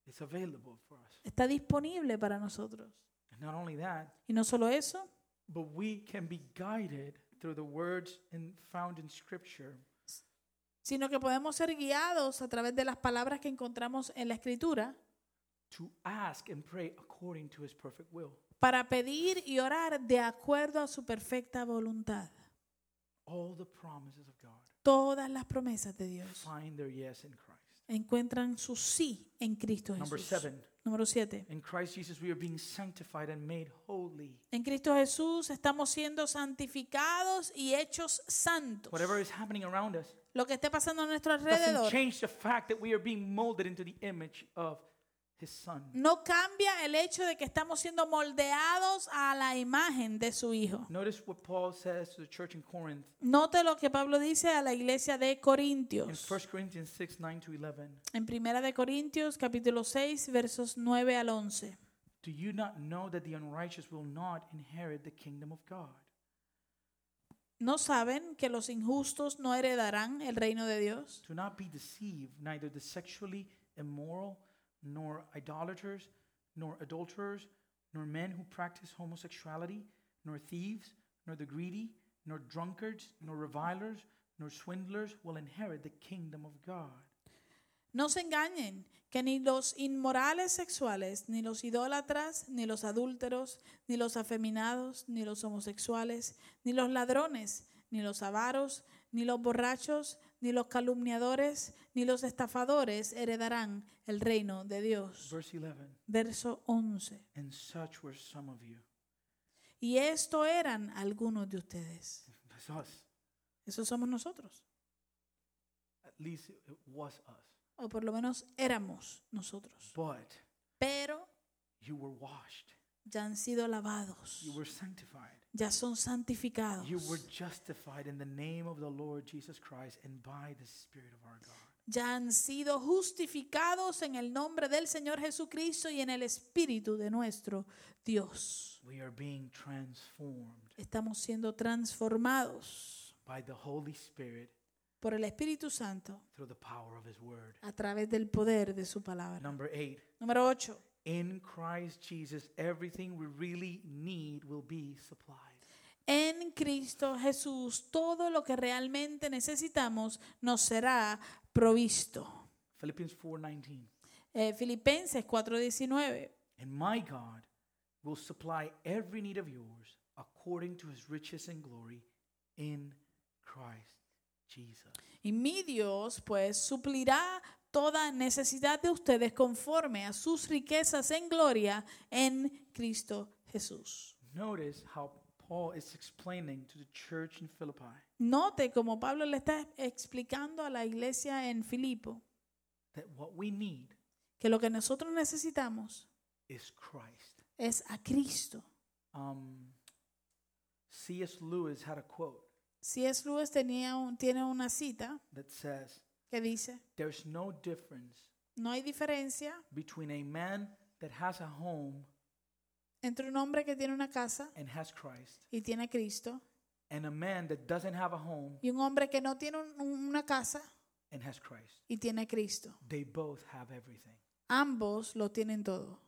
It's available for us. Está disponible para nosotros. And not only that, Y no solo eso, but we can be guided through the words in, found in Scripture sino que podemos ser guiados a través de las palabras que encontramos en la Escritura to ask and pray according to His perfect will. para pedir y orar de acuerdo a su perfecta voluntad. All the promises of God Todas las promesas de Dios find their yes in Christ. encuentran su sí en Cristo Number Jesús. seven, Número 7. in Christ Jesus we are being sanctified and made holy. En Cristo Jesús estamos siendo santificados y hechos santos. Whatever is happening around us Lo que esté pasando a nuestro doesn't alrededor change the fact that we are being molded into the image of His Son. no cambia el hecho de que estamos siendo moldeados a la imagen de su Hijo. Notice what Paul says to the church in Corinth Note lo que Pablo dice a la iglesia de in Corintios. 1 Corinthians 6 9 to 11. En Primera de Corintios, capítulo 6, versos 9 al 11. Do you not know that the unrighteous will not inherit the kingdom of God? ¿No saben que los injustos no heredarán el reino de Dios? Do not be deceived, neither the sexually immoral, nor idolaters, nor adulterers, nor men who practice homosexuality, nor thieves, nor the greedy, nor drunkards, nor revilers, nor swindlers will inherit the kingdom of God. No se engañen, que ni los inmorales sexuales, ni los idólatras, ni los adúlteros, ni los afeminados, ni los homosexuales, ni los ladrones, ni los avaros, ni los borrachos, ni los calumniadores, ni los estafadores heredarán el reino de Dios. Verse 11. Verso 11. And such were some of you. Y esto eran algunos de ustedes. That's us. Eso somos nosotros. At least it was us. O por lo menos éramos nosotros. But Pero you were washed. Ya han sido lavados. You were sanctified. Ya son santificados. You were justified in the name of the Lord Jesus Christ and by the Spirit of our God. ya han sido justificados en el nombre del Señor Jesucristo y en el Espíritu de nuestro Dios. We are being transformed Estamos siendo transformados by the Holy Spirit por el Espíritu Santo through the power of His Word. a través del poder de su palabra. Number eight, Número 8. In Christ Jesus, everything we really need will be supplied. En Cristo Jesús todo lo que realmente necesitamos nos será provisto. Philippians 4:19. Eh, Filipenses 4:19. And my God will supply every need of yours according to His riches and glory in Christ Jesus. Y mi Dios, pues, suplirá toda necesidad de ustedes conforme a sus riquezas en gloria en Cristo Jesús. Notice how Paul is explaining to the church in Philippi Note como Pablo le está explicando a la iglesia en Filipo that what we need que lo que nosotros necesitamos is Christ. es a Cristo. Um, C.S. Lewis had a quote C.S. Lewis tenía un- tiene una cita that says, que dice, There's no difference no hay diferencia between a man that has a home entre un hombre que tiene una casa and has Christ y tiene a Cristo and a man that doesn't have a home y un hombre que no tiene un- una casa and has Christ. y tiene a Cristo. They both have everything. Ambos lo tienen todo.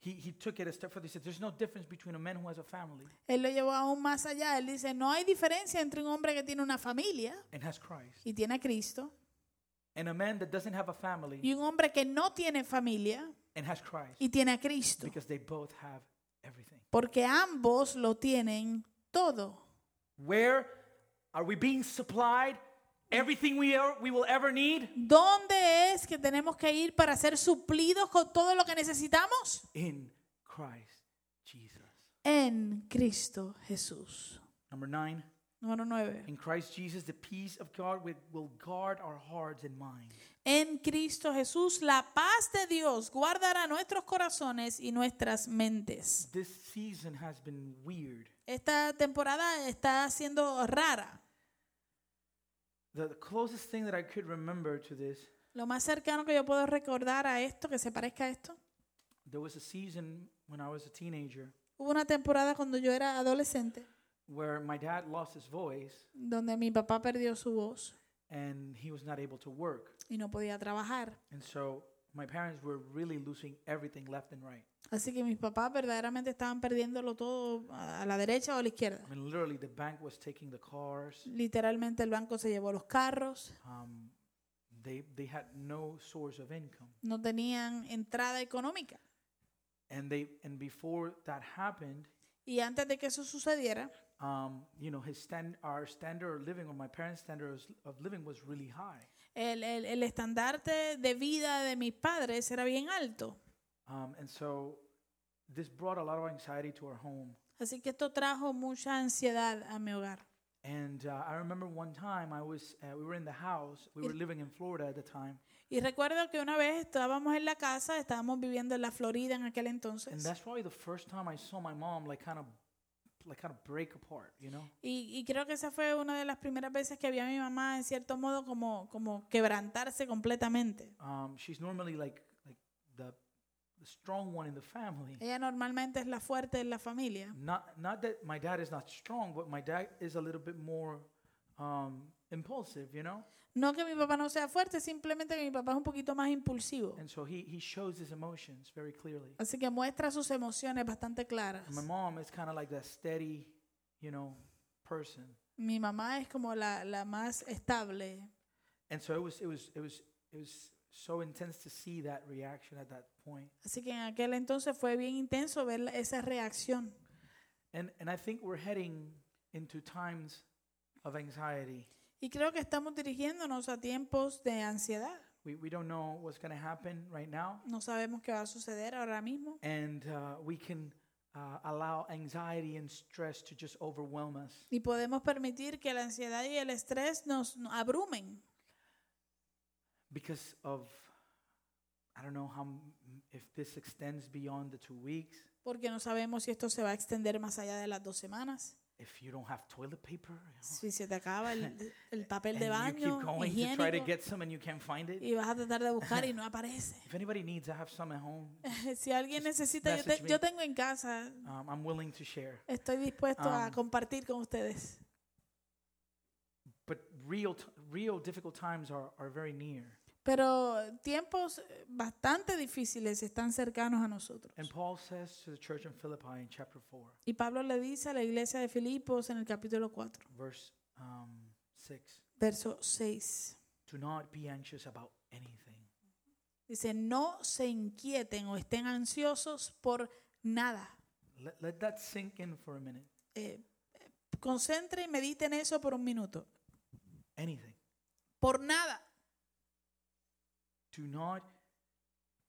He, he took it a step further. He said, There's no difference between a man who has a family Él lo llevó aún más allá. Él dice, no hay diferencia entre un hombre que tiene una familia and has Christ y tiene a Cristo and a man that doesn't have a family y un hombre que no tiene familia and has Christ y tiene a Cristo. because they both have everything. Porque ambos lo tienen todo. Where are we being supplied? Everything we, are, we will ever need? ¿Dónde es que tenemos que ir para ser suplidos con todo lo que necesitamos? In Christ Jesus. En Cristo Jesús. Number nine. Número 9. In Christ Jesus, the peace of God will, guard our hearts and minds. En Cristo Jesús, la paz de Dios guardará nuestros corazones y nuestras mentes. This season has been weird. Esta temporada está siendo rara. The, the closest thing that I could remember to this, Lo más cercano que yo puedo recordar a esto, que se parezca a esto, there was a season when I was a teenager hubo una temporada cuando yo era adolescente, where my dad lost his voice donde mi papá perdió su voz and he was not able to work. y no podía trabajar. And so my parents were really losing everything left and right. Así que mis papás verdaderamente estaban perdiéndolo todo a la derecha o a la izquierda. I mean, literally, the bank was taking the cars. Literalmente el banco se llevó los carros, Um, they they had no source of income, no tenían entrada económica. and they and before that happened, Y antes de que eso sucediera, um, you know, his stand our standard of living or my parents' standard of- living was really high. el, el- el estandarte de vida de mis padres era bien alto. Um, and so this brought a lot of anxiety to our home. Así que esto trajo mucha ansiedad a mi hogar. And uh, I remember one time I was uh, we were in the house. We were living in Florida at the time, Y recuerdo que una vez estábamos en la casa, estábamos viviendo en la Florida en aquel entonces. and that's probably the first time I saw my mom like kind of like kind of break apart. You know, Y, y creo que esa fue una de las primeras veces que vi a mi mamá en cierto modo como, como quebrantarse completamente. um, she's normally like like the the strong one in the family. Ella normalmente es la fuerte en la familia. Not not that my dad is not strong, but my dad is a little bit more um, impulsive. You know, No que mi papá no sea fuerte, simplemente que mi papá es un poquito más impulsivo. and so he he shows his emotions very clearly. Así que muestra sus emociones bastante claras. And my mom is kind of like that steady, you know, person. Mi mamá es como la, la más estable. And so it was it was it was it was so intense to see that reaction at that point. Así que en aquel entonces fue bien intenso ver esa reacción. And and I think we're heading into times of anxiety. Y creo que estamos dirigiéndonos a tiempos de ansiedad. We we don't know what's going to happen right now, No sabemos qué va a suceder ahora mismo. and uh, we can uh, allow anxiety and stress to just overwhelm us. Y podemos permitir que la ansiedad y el estrés nos abrumen. because of I don't know how if this extends beyond the two weeks. Porque no sabemos si esto se va a extender más allá de las dos semanas. If you don't have toilet paper, Si se te acaba el, [LAUGHS] el papel de and you baño keep going to try to higiénico get some and you can't find it. y vas a tratar de buscar y no [LAUGHS] aparece. If anybody needs, I have some at home. [LAUGHS] Si alguien necesita, yo, message te- me. yo tengo en casa, Um, I'm willing to share. estoy dispuesto a Um, compartir con ustedes. But real, t- real difficult times are, are very near. Pero tiempos eh, bastante difíciles están cercanos a nosotros. And Paul says to the church in Philippi in chapter 4, Y Pablo le dice a la iglesia de Filipos en el capítulo 4, verse um, 6, verso 6. do not be anxious about anything. Dice, no se inquieten o estén ansiosos por nada. Let, let that sink in for a minute. Eh, concentre y medite en eso por un minuto. Anything. Por nada. Do not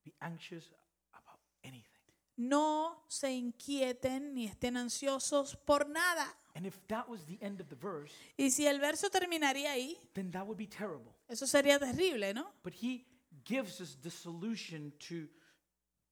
be anxious about anything. No se inquieten ni estén ansiosos por nada. And if that was the end of the verse, Y si el verso terminaría ahí, then that would be terrible. eso sería terrible, ¿no? But he gives us the solution to,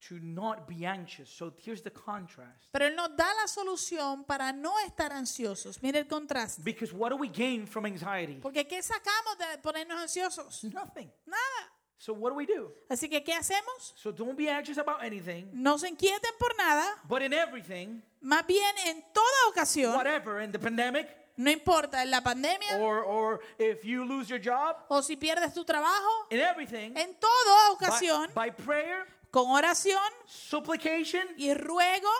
to not be anxious. So here's the contrast. Pero Él nos da la solución para no estar ansiosos. Mire el contraste. Because what do we gain from anxiety? Porque ¿qué sacamos de ponernos ansiosos? Nothing. Nada. So what do we do? Así que, ¿qué hacemos? So don't be anxious about anything, No se inquieten por nada. but in everything, Más bien, en toda ocasión, whatever, in the pandemic, no importa en la pandemia or, or if you lose your job, o si pierdes tu trabajo, in everything, en toda by, ocasión, by prayer, con oración supplication, y ruego,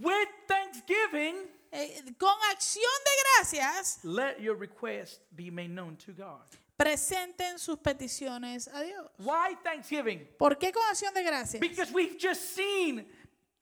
with thanksgiving, eh, con acción de gracias, let your request be made known to God. Presenten sus peticiones a Dios. Why thanksgiving? ¿Por qué con acción de gracias? Because we've just seen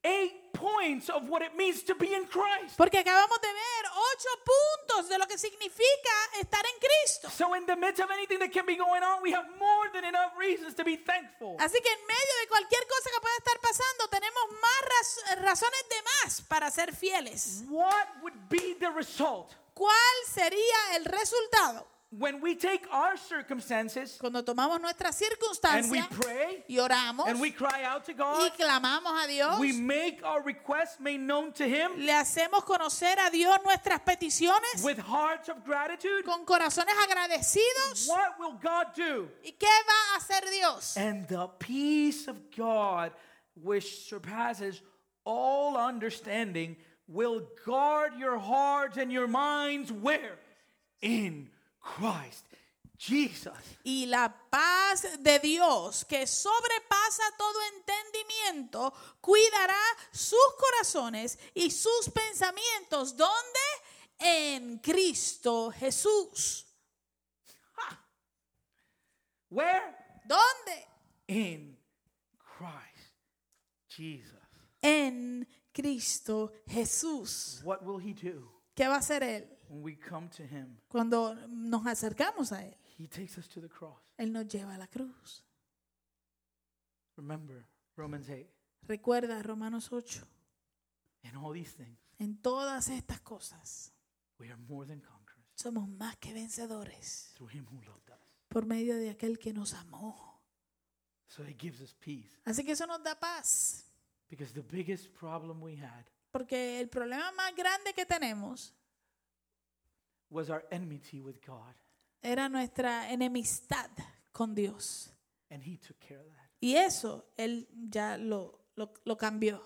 eight points of what it means to be in Christ. Porque acabamos de ver ocho puntos de lo que significa estar en Cristo. So, in the midst of anything that can be going on, we have more than enough reasons to be thankful. Así que en medio de cualquier cosa que pueda estar pasando, tenemos más raz- razones de más para ser fieles. What would be the result ¿Cuál sería el resultado? When we take our circumstances Cuando tomamos nuestras circunstancias and we pray y oramos and we cry out to God, y clamamos a Dios, We make our requests made known to Him le hacemos conocer a Dios nuestras peticiones with hearts of gratitude. con corazones agradecidos. What will God do? ¿Y qué va a hacer Dios? And the peace of God, which surpasses all understanding, will guard your hearts and your minds where? In Christ Jesus Y la paz de Dios, que sobrepasa todo entendimiento, cuidará sus corazones y sus pensamientos. ¿Dónde? En Cristo Jesús. Where? ¿Dónde? In Christ Jesus. En Cristo Jesús. What will he do ¿Qué va a hacer Él? When we come to him? Cuando nos acercamos a Él, He takes us to the cross. Él nos lleva a la cruz. Remember Romans 8 Recuerda Romanos 8. and all these things. En todas estas cosas We are more than conquerors somos más que vencedores through him who loved us. por medio de aquel que nos amó. So he gives us peace. Así que eso nos da paz. Because the biggest problem we had Porque el problema más grande que tenemos was our enmity with God. era nuestra enemistad con Dios. And he took care of that. Y eso Él ya lo, lo, lo cambió.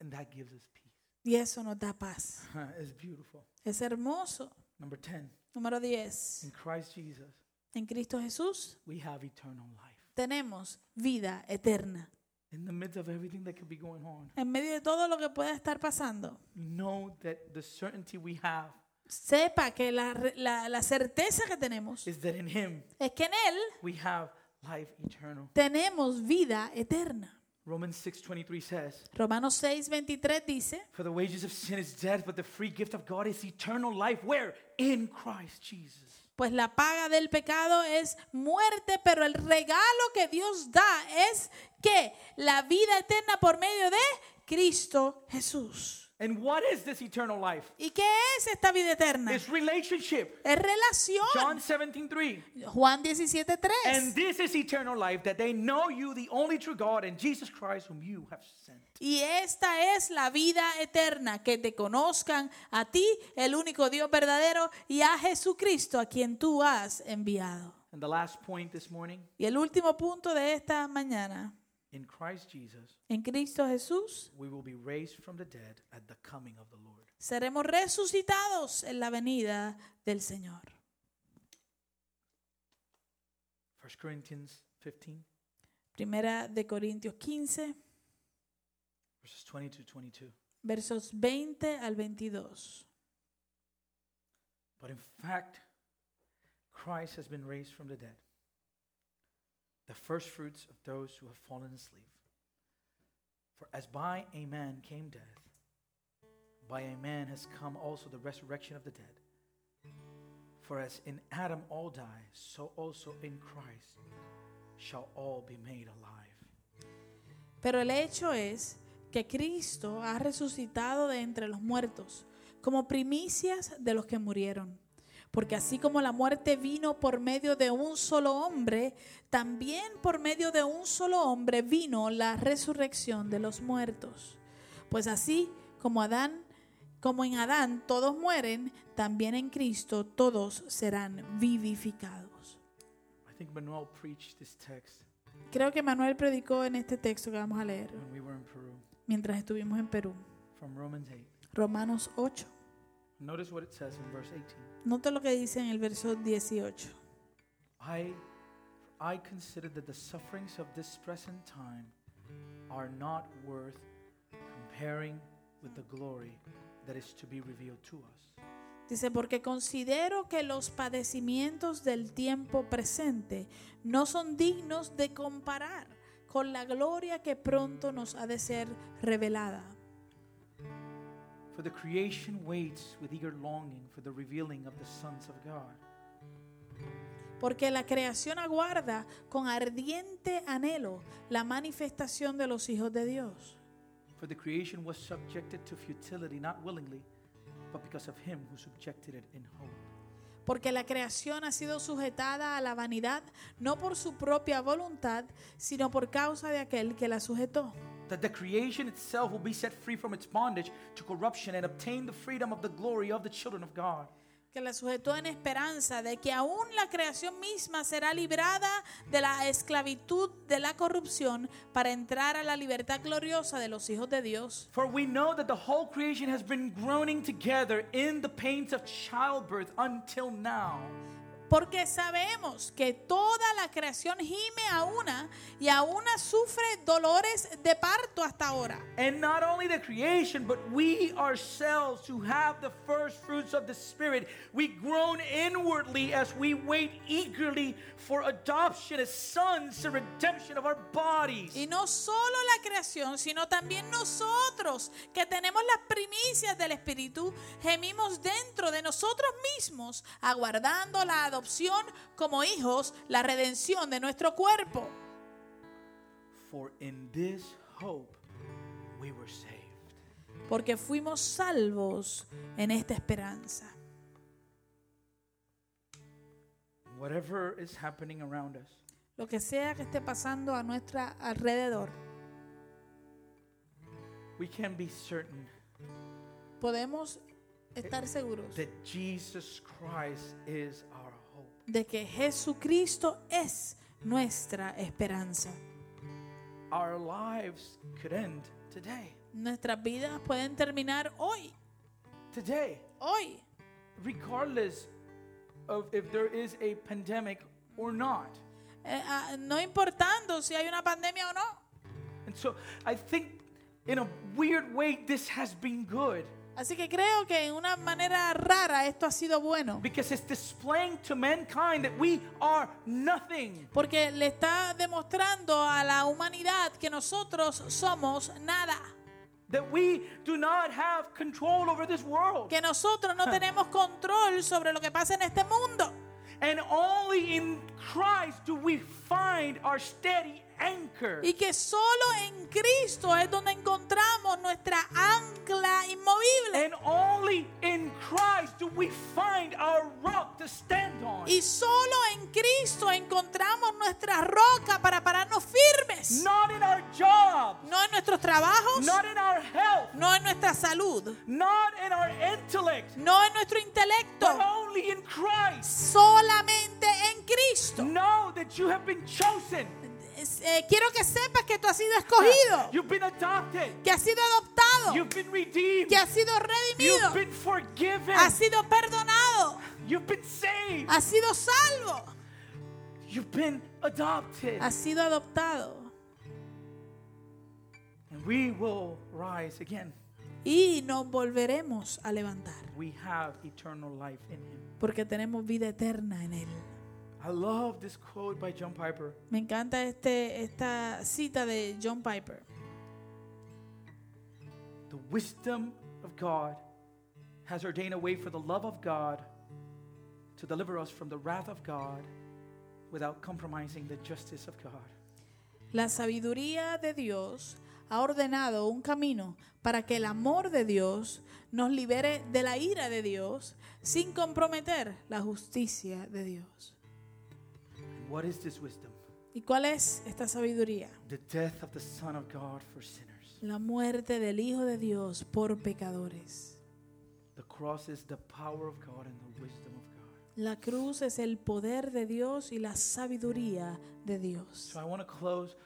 And that gives us peace. Y eso nos da paz. it's beautiful. Es hermoso. Number 10. Número 10. In Christ Jesus, En Cristo Jesús we have eternal life. tenemos vida eterna. In the midst of everything that could be going on, En medio de todo lo que pueda estar pasando, know that the certainty we have sepa que la, la, la certeza que tenemos is that in him es que en Él we have life eternal. tenemos vida eterna. Romans 6:23 says, Romanos 6, 23 dice, "For the wages of sin is death, but the free gift of God is eternal life where in Christ Jesus." pues la paga del pecado es muerte, pero el regalo que Dios da es que la vida eterna por medio de Cristo Jesús. And what is this eternal life? ¿Y qué es esta vida eterna? It's relationship. Es relación. John 17:3. Juan 17, 3. And this is eternal life that they know you the only true God and Jesus Christ whom you have sent. Y esta es la vida eterna, que te conozcan a ti, el único Dios verdadero, y a Jesucristo, a quien tú has enviado. And the last point this morning, Y el último punto de esta mañana, in Christ Jesus, en Cristo Jesús, we will be raised from the dead at the coming of the Lord. seremos resucitados en la venida del Señor. 1 Corinthians 15 Primera de Corintios 15, verses 20 to 22. versos 20 al 22. But in fact, Christ has been raised from the dead, the first fruits of those who have fallen asleep. For as by a man came death, by a man has come also the resurrection of the dead. For as in Adam all die, so also in Christ shall all be made alive. Pero el hecho es que Cristo ha resucitado de entre los muertos como primicias de los que murieron. Porque así como la muerte vino por medio de un solo hombre, también por medio de un solo hombre vino la resurrección de los muertos. Pues así como Adán, como en Adán todos mueren, también en Cristo todos serán vivificados. I think Manuel preached this text Creo que Manuel predicó en este texto que vamos a leer when we were in Peru mientras estuvimos en Perú. from Romans 8. Romanos 8. Notice what it says in verse 18. Nota lo que dice en el verso 18. I, I consider that the sufferings of this present time are not worth comparing with the glory that is to be revealed to us. Dice, porque considero que los padecimientos del tiempo presente no son dignos de comparar con la gloria que pronto nos ha de ser revelada. For the creation waits with eager longing for the revealing of the sons of God. Porque la creación aguarda con ardiente anhelo la manifestación de los hijos de Dios. For the creation was subjected to futility, not willingly, but because of him who subjected it in hope. Porque la creación ha sido sujetada a la vanidad no por su propia voluntad, sino por causa de aquel que la sujetó. That the creation itself will be set free from its bondage to corruption and obtain the freedom of the glory of the children of God. que la sujetó en esperanza de que aún la creación misma será librada de la esclavitud de la corrupción para entrar a la libertad gloriosa de los hijos de Dios. For we know that the whole creation has been groaning together in the pains of childbirth until now. Porque sabemos que toda la creación gime a una y a una sufre dolores de parto hasta ahora. And not only the creation, but we ourselves who have the first fruits of the Spirit, we groan inwardly as we wait eagerly for adoption as sons, the redemption of our bodies. Y no solo la creación, sino también nosotros que tenemos las primicias del Espíritu, gemimos dentro de nosotros mismos, aguardando la adopción como hijos, la redención de nuestro cuerpo. For in this hope we were saved. Porque fuimos salvos en esta esperanza. Whatever is happening around us, Lo que sea que esté pasando a nuestro alrededor, we can be certain podemos estar seguros that Jesus Christ is our. De que Jesucristo es nuestra esperanza. Our lives could end today. Nuestras vidas pueden terminar hoy, Today. hoy, regardless of if there is a pandemic or not. Eh, ah, no importando si hay una pandemia o no. And so I think in a weird way this has been good Así que creo que en una manera rara esto ha sido bueno. because it's displaying to mankind that we are nothing. Porque le está demostrando a la humanidad que nosotros somos nada. That we do not have control over this world. Que nosotros no tenemos control sobre lo que pasa en este mundo. And only in Christ do we find our steady. Y que solo en Cristo es donde encontramos nuestra ancla inmovible. And only in Christ do we find our rock to stand on. Y solo en Cristo encontramos nuestra roca para pararnos firmes. Not in our jobs, No en nuestros trabajos, not in our health, no en nuestra salud, not in our intellect, no en nuestro intelecto, but only in Christ. solamente en Cristo. Know that you have been chosen. Eh, quiero que sepas que tú has sido escogido, You've been adopted. que has sido adoptado, You've been redeemed. que has sido redimido, You've been forgiven. has sido perdonado, You've been saved. has sido salvo, You've been adopted. has sido adoptado. And we will rise again. Y nos volveremos a levantar, We have eternal life in Him. porque tenemos vida eterna en Él. I love this quote by John Piper. Me encanta este, esta cita de John Piper. The wisdom of God has ordained a way for the love of God to deliver us from the wrath of God without compromising the justice of God. La sabiduría de Dios ha ordenado un camino para que el amor de Dios nos libere de la ira de Dios sin comprometer la justicia de Dios. What is this wisdom? ¿Y cuál es esta sabiduría? The death of the Son of God for sinners. La muerte del Hijo de Dios por pecadores. The cross is the power of God and the wisdom of God. La cruz es el poder de Dios y la sabiduría de Dios. So I want to close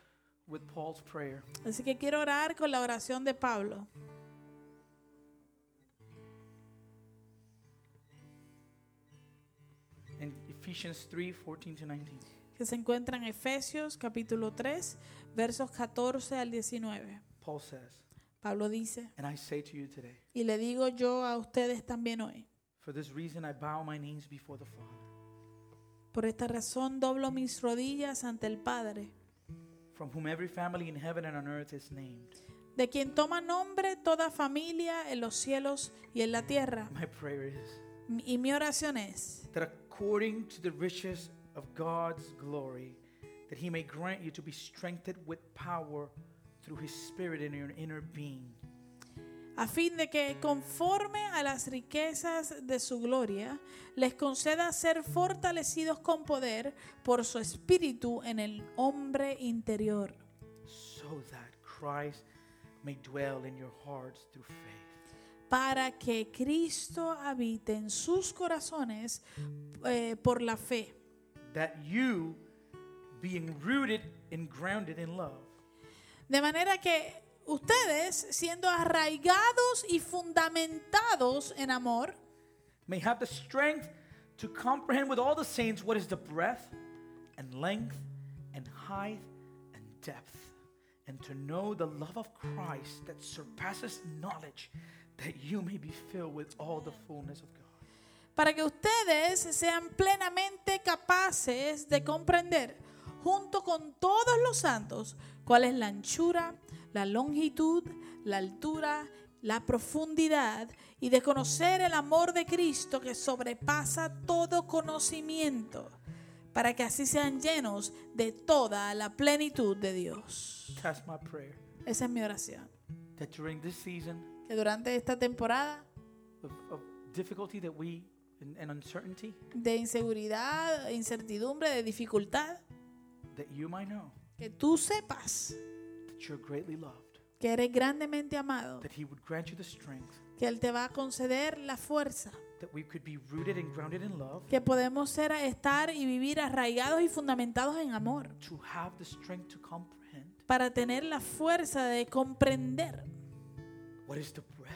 with Paul's prayer. Así que quiero orar con la oración de Pablo. Ephesians 3 14 to 19. que se encuentra en Efesios capítulo 3, versos 14 al 19. Paul says, Pablo dice, And I say to you today, y le digo yo a ustedes también hoy, for this reason I bow my knees before the Father, por esta razón doblo mis rodillas ante el Padre, from whom every family in heaven and on earth is named. de quien toma nombre toda familia en los cielos y en la tierra. My prayer is Y mi oración es, that according to the riches of God's glory, that he may grant you to be strengthened with power through his spirit in your inner being. a fin de que conforme a las riquezas de su gloria, les conceda ser fortalecidos con poder por su espíritu en el hombre interior. so that Christ may dwell in your hearts through faith. Para que Cristo habite en sus corazones eh, por la fe, That you, being rooted and grounded in love, de manera que ustedes, siendo arraigados y fundamentados en amor, may have the strength to comprehend with all the saints what is the breadth and length and height and depth, and to know the love of Christ that surpasses knowledge, that you may be filled with all the fullness of God. para que ustedes sean plenamente capaces de comprender, junto con todos los santos, cuál es la anchura, la longitud, la altura, la profundidad y de conocer el amor de Cristo que sobrepasa todo conocimiento, para que así sean llenos de toda la plenitud de Dios. That's my prayer. Esa es mi oración. That during this season Que durante esta temporada of, of difficulty that we and, and uncertainty, de inseguridad, incertidumbre, de dificultad, that you might know que tú sepas that you're greatly loved, que eres grandemente amado, that He would grant you the strength, que Él te va a conceder la fuerza, that we could be rooted and grounded in love, que podemos ser, estar y vivir arraigados y fundamentados en amor, to have the strength to comprehend para tener la fuerza de comprender what is the breadth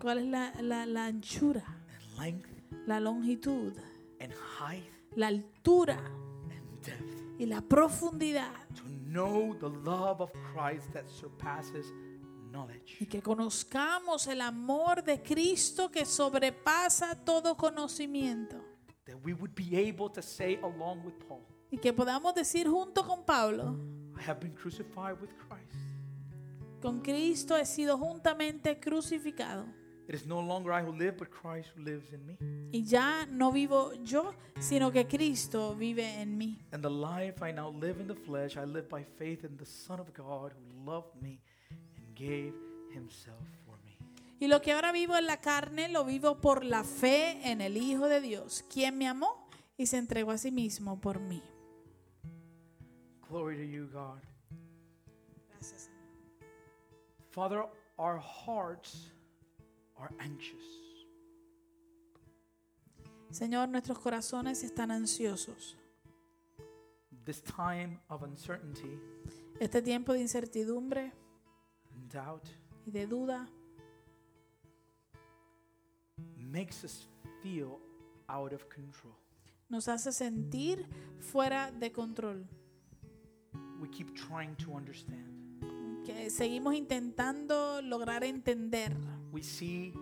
cuál es la, la- la anchura, and length la longitud, and height la altura. And depth, y la profundidad, to know the love of Christ that surpasses knowledge. y que conozcamos el amor de Cristo que sobrepasa todo conocimiento. That we would be able to say, along with Paul, Y que podamos decir junto con Pablo, con Cristo he sido juntamente crucificado. It is no longer I who live, but Christ who lives in me. Y ya no vivo yo, sino que Cristo vive en mí. And the life I now live in the flesh, I live by faith in the Son of God who loved me and gave himself for me. Y lo que ahora vivo en la carne, lo vivo por la fe en el Hijo de Dios, quien me amó y se entregó a sí mismo por mí. Glory to you, God. Father, our hearts are anxious. Señor, nuestros corazones están ansiosos. This time of uncertainty Este tiempo de incertidumbre and doubt y de duda makes us feel out of control. nos hace sentir fuera de control. We keep trying to understand. Que seguimos intentando lograr entender. We see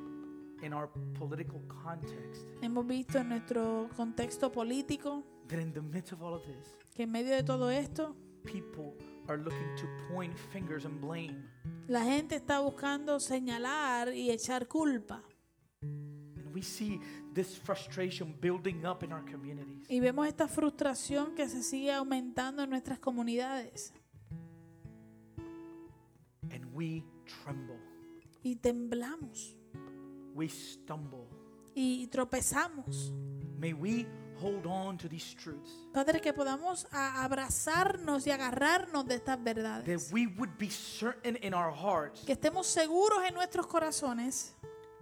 in our political context Hemos visto en nuestro contexto político that in the midst of all of this, que en medio de todo esto, people are looking to point fingers and blame. la gente está buscando señalar y echar culpa. And we see this frustration building up in our communities. Y vemos esta frustración que se sigue aumentando en nuestras comunidades. And we tremble. Y temblamos We stumble. y tropezamos. May we hold on to these truths. Padre, que podamos abrazarnos y agarrarnos de estas That verdades. we would be certain in our hearts Que estemos seguros en nuestros corazones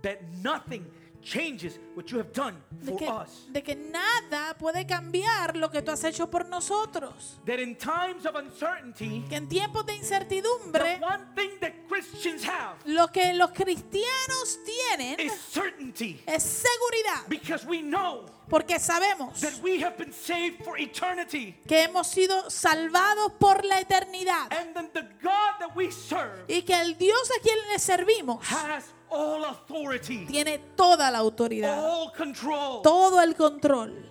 that nothing changes what you have done de for que, us. de que nada puede cambiar lo que tú has hecho por nosotros. That in times of uncertainty, Que en tiempos de the incertidumbre, one thing that Christians have lo que los cristianos tienen is certainty. es seguridad. Because we know Porque sabemos that we have been saved for eternity. que hemos sido salvados por la eternidad. And then the God that we serve Y que el Dios a quien le servimos has all authority, tiene toda la autoridad, all control. todo el control.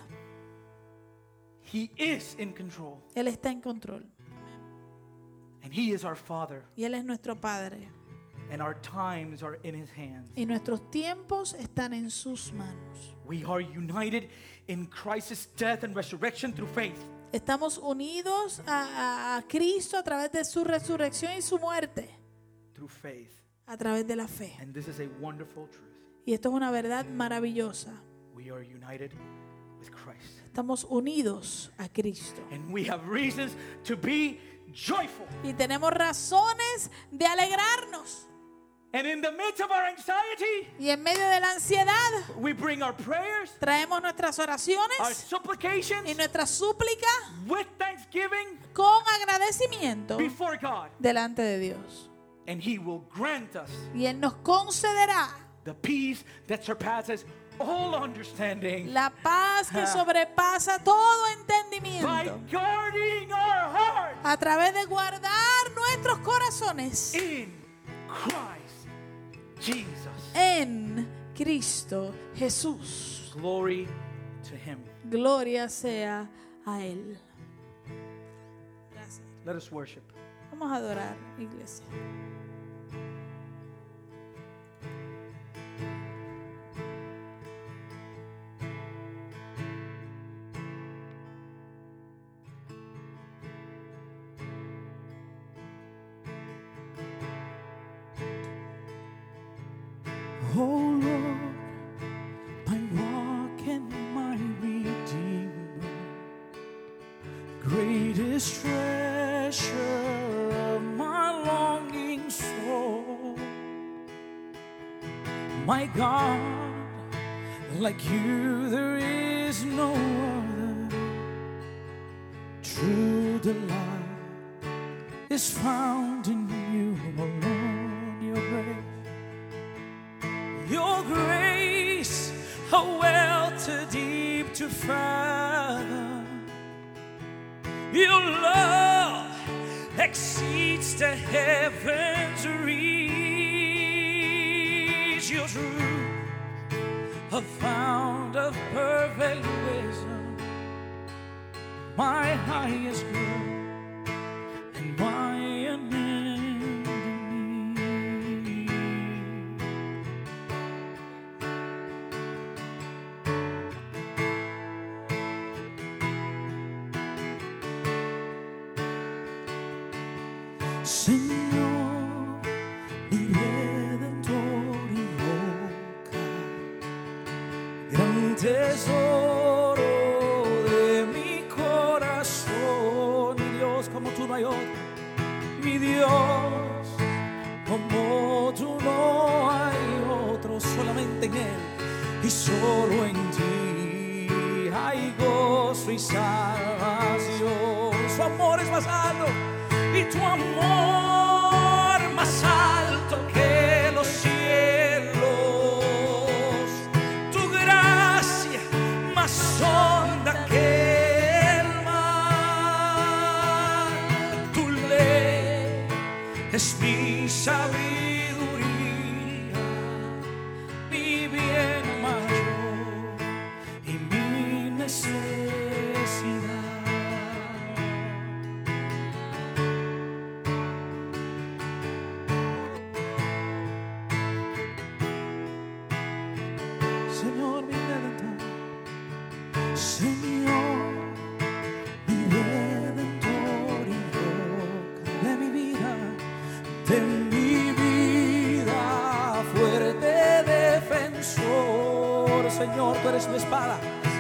He is in control. Él está en control. And He is our Father. Y Él es nuestro Padre. And our times are in His hands. Y nuestros tiempos están en sus manos. We are united in Christ's death and resurrection through faith. Estamos unidos a, a- a Cristo a través de su resurrección y su muerte, Through faith. A través de la fe. And this is a wonderful truth. Y esto es una verdad maravillosa. We are united with Christ. Estamos unidos a Cristo. And we have reasons to be joyful. Y tenemos razones de alegrarnos. And in the midst of our anxiety, Y en medio de la ansiedad, we bring our prayers, traemos nuestras our oraciones supplications y nuestra súplica with thanksgiving con agradecimiento before God. delante de Dios. And He will grant us Y Él nos concederá the peace that surpasses all understanding La paz que [LAUGHS] sobrepasa todo by entendimiento. guarding our hearts A través de guardar nuestros corazones in Christ Jesus. en Cristo Jesús. Glory to Him. Gloria sea a Él. Gracias. Let us worship. Vamos a adorar, iglesia. Greatest treasure of my longing soul. My God, like you there is no other. True delight is found in you alone, your grace. Your grace, a well too deep to fathom. Love exceeds the heavens reach. Your truth, a fount of perfect wisdom, my highest good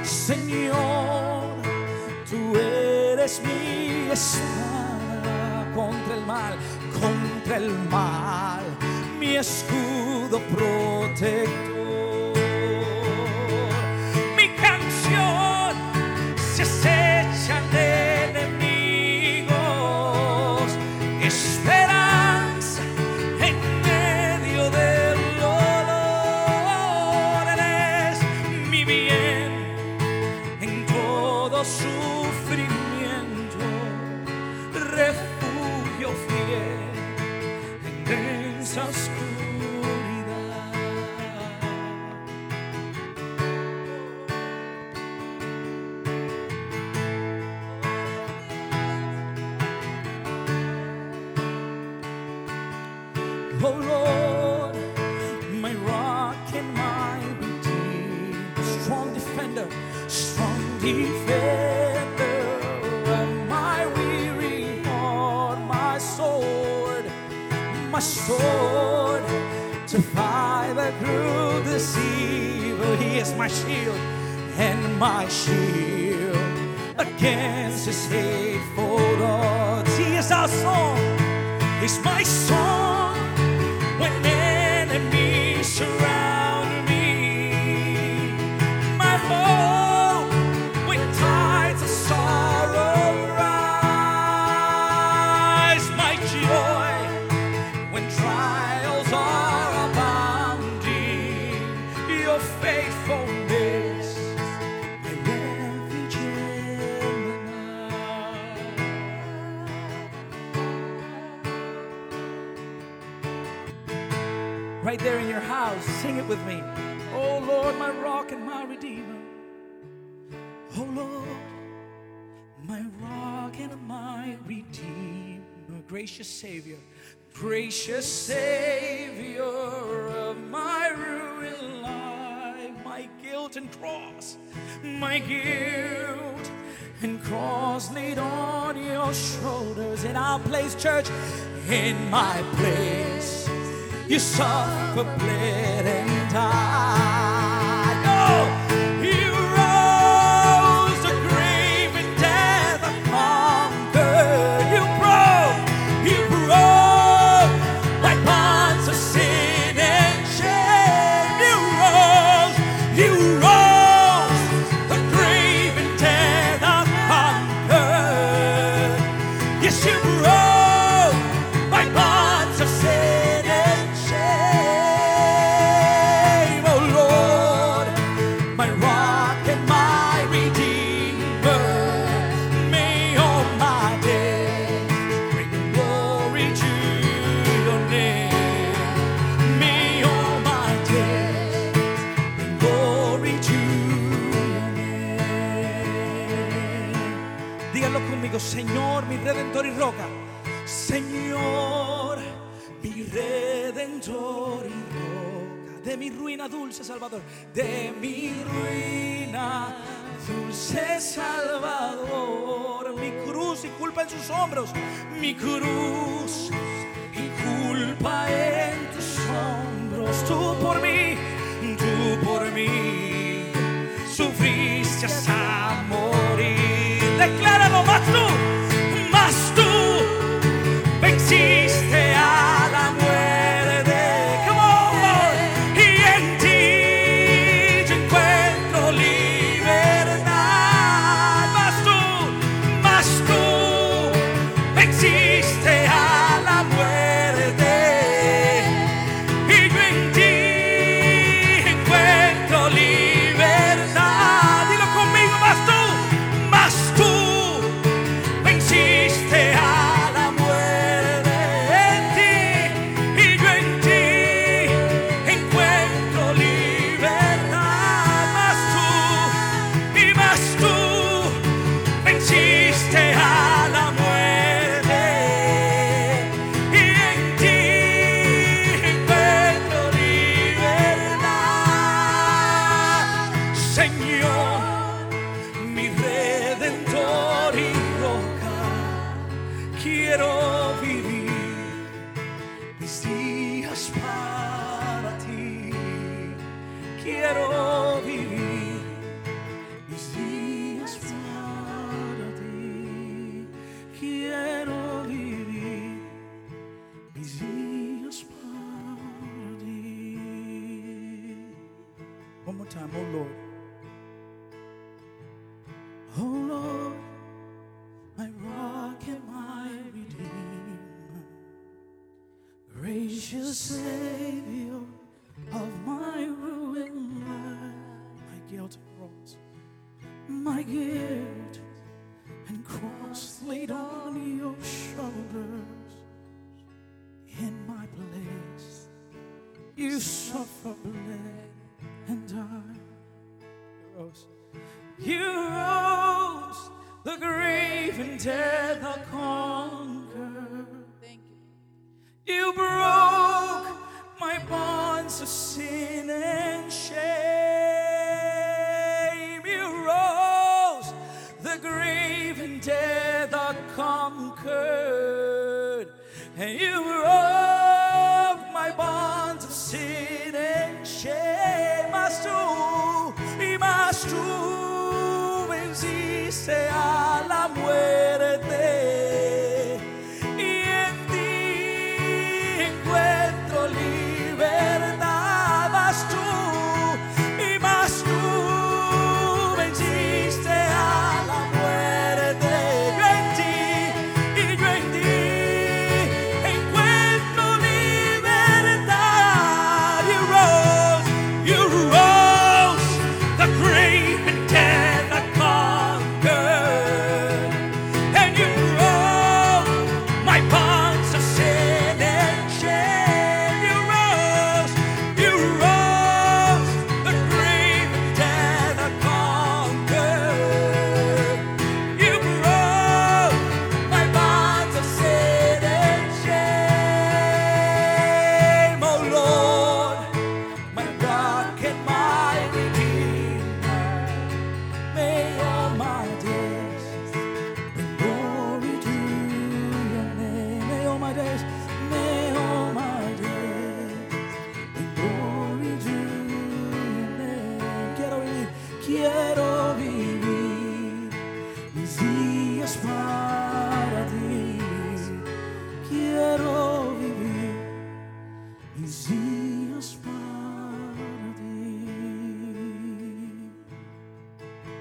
Señor, tú eres mi espada contra el mal, contra el mal, mi escudo protector. My shield and my shield against his hateful odds. He is our song. He's my song Sing it with me. Oh Lord, my rock and my redeemer. Oh Lord, my rock and my redeemer. Gracious Savior. Gracious Savior of my ruined life, my guilt and cross, my guilt and cross laid on your shoulders, in our place church in my place. You suffer, bled, and died.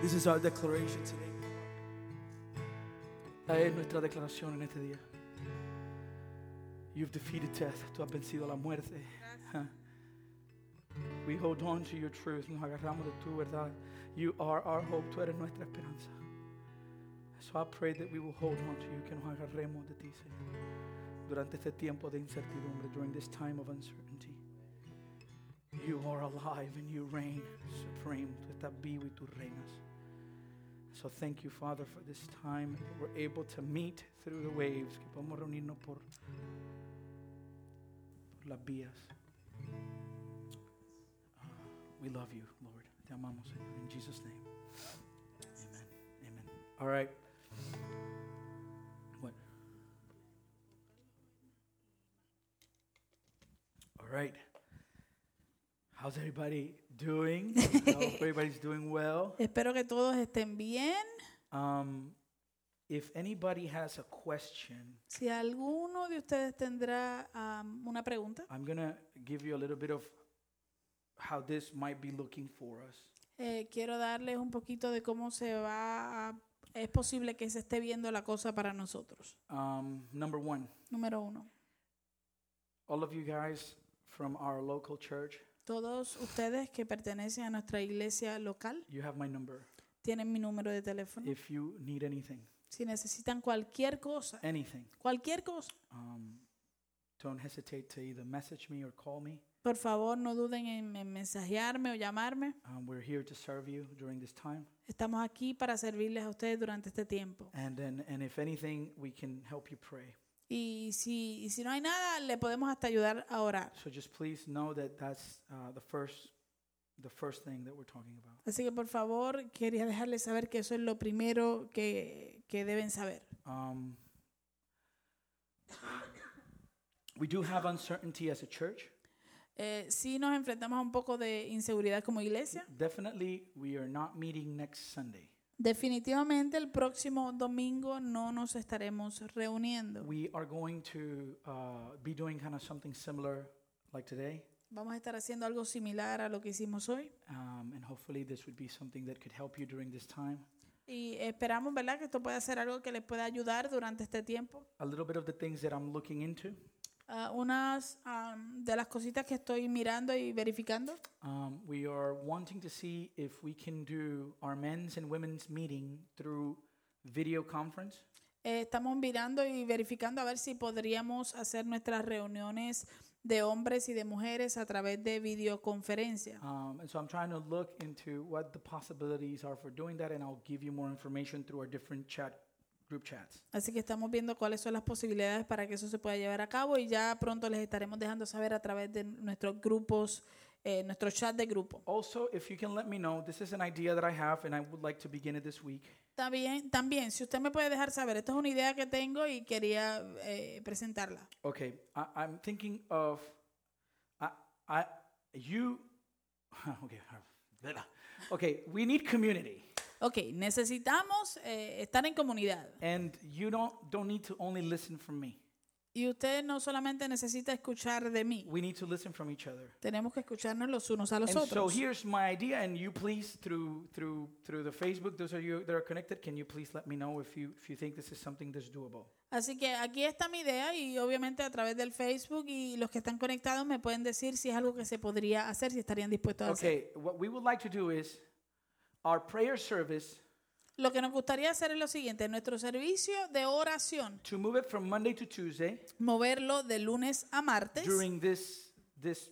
This is our declaration today. Esta es nuestra declaración en este día. You've defeated death. Tú has vencido la muerte. Huh. We hold on to your truth. Nos agarramos de tu verdad. You are our hope. Tú eres nuestra esperanza. So I pray that we will hold on to you, que nos agarremos de ti, Señor, durante este tiempo de incertidumbre, during this time of uncertainty. You are alive and you reign supreme. Tú estás vivo y tú reinas. So thank you, Father, for this time that we're able to meet through the waves, que podemos reunirnos por, por las vías. Ah, we love you, Lord. Te amamos, Señor. In Jesus' name. Amen. Amen. All right. What? All right. How's everybody doing? [LAUGHS] I hope everybody's doing well. Espero que todos estén bien. Um, if anybody has a question, Si alguno de ustedes tendrá am, una pregunta, I'm going to give you a little bit of how this might be looking for us. eh, quiero darles un poquito de cómo se va a, es posible que se esté viendo la cosa para nosotros. Um, number one, Número uno, all of you guys from our local church, todos ustedes que pertenecen a nuestra iglesia local you have my number. tienen mi número de teléfono. If you need anything, Si necesitan cualquier cosa, anything, cualquier cosa, um, don't hesitate to either message me or call me. Por favor no duden en, en mensajearme o llamarme. Um, we're here to serve you during this time. Estamos aquí para servirles a ustedes durante este tiempo. And then, and if anything, we can help you pray. Y si, y si no hay nada, le podemos hasta ayudar a orar. So just please know that that's uh, the first, the first thing that we're talking about. Así que por favor, quería dejarles saber que eso es lo primero que, que deben saber. Um, we do have uncertainty as a church. Eh, sí nos enfrentamos a un poco de inseguridad como iglesia. Definitely, we are not meeting next Sunday. Definitivamente el próximo domingo no nos estaremos reuniendo. We are going to uh, be doing kind of something similar like today. Vamos a estar haciendo algo similar a lo que hicimos hoy. Um, and hopefully, this would be something that could help you during this time. Y esperamos, ¿verdad?, que esto pueda ser algo que les pueda ayudar durante este tiempo. A little bit of the things that I'm looking into. Ah, unas am, de las cositas que estoy mirando y verificando. Um, we are wanting to see if we can do our men's and women's meeting through video conference. Eh, estamos mirando y verificando a ver si podríamos hacer nuestras reuniones de hombres y de mujeres a través de videoconferencia. Um, and so I'm trying to look into what the possibilities are for doing that, and I'll give you more information through our different chat group chats. Así que estamos viendo cuáles son las posibilidades para que eso se pueda llevar a cabo y ya pronto les estaremos dejando saber a través de nuestros grupos, eh, nuestro chat de grupo. Also, if you can let me know, this is an idea that I have, and I would like to begin it this week. También, también, si usted me puede dejar saber, esta es una idea que tengo y quería eh, presentarla. Okay, I, I'm thinking of, I, I, you, [LAUGHS] okay, [LAUGHS] okay, we need community, Ok, necesitamos eh, estar en comunidad. and you don't don't need to only listen from me. Y usted no solamente necesita escuchar de mí, We need to listen from each other. tenemos que escucharnos los unos a los And so otros. here's my idea, and you please through through through the Facebook, those of you that are connected, can you please let me know if you if you think this is something that's doable? Así que aquí está mi idea y obviamente a través del Facebook y los que están conectados me pueden decir si es algo que se podría hacer, si estarían dispuestos a hacer. Okay, what we would like to do is our prayer service Lo que nos gustaría hacer es lo siguiente, nuestro servicio de oración, to move it from Monday to Tuesday moverlo de lunes a martes during this this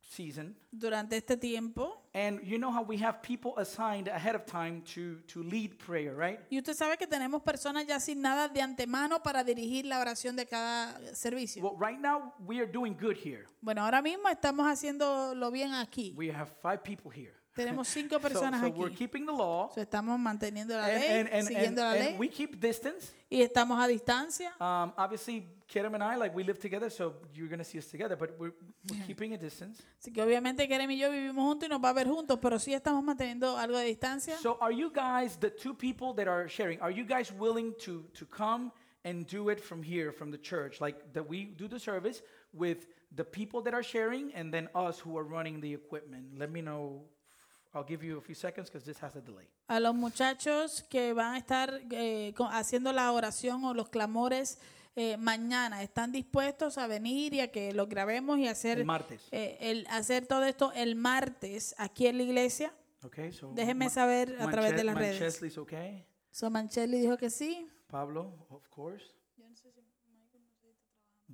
season. durante este tiempo. And you know how we have people assigned ahead of time to to lead prayer, right? Y usted sabe que tenemos personas ya asignadas de antemano para dirigir la oración de cada servicio. Well, right now we are doing good here. Bueno, ahora mismo estamos haciéndolo bien aquí. We have five people here. Tenemos [LAUGHS] cinco So, personas so we're aquí. keeping the law. So, estamos manteniendo la ley, and, and, and, siguiendo la ley we keep distance. y estamos a distancia. Um, obviously, Kerem and I, like we live together, so you're gonna see us together, but we're, we're keeping a distance. Así que obviamente Kerem y yo vivimos juntos y nos va a ver juntos, pero sí estamos manteniendo algo de distancia. So, are you guys the two people that are sharing? Are you guys willing to to come and do it from here, from the church, like that we do the service with the people that are sharing, and then us who are running the equipment? Let me know. I'll give you a few seconds because this has a delay. A los muchachos que van a estar eh, haciendo la oración o los clamores eh, mañana, ¿están dispuestos a venir y a que lo grabemos y hacer, El martes. eh, el, hacer todo esto el martes aquí en la iglesia? Okay, so Déjenme saber a través de las redes. Okay. So Mancheli dijo que sí. Pablo, of course.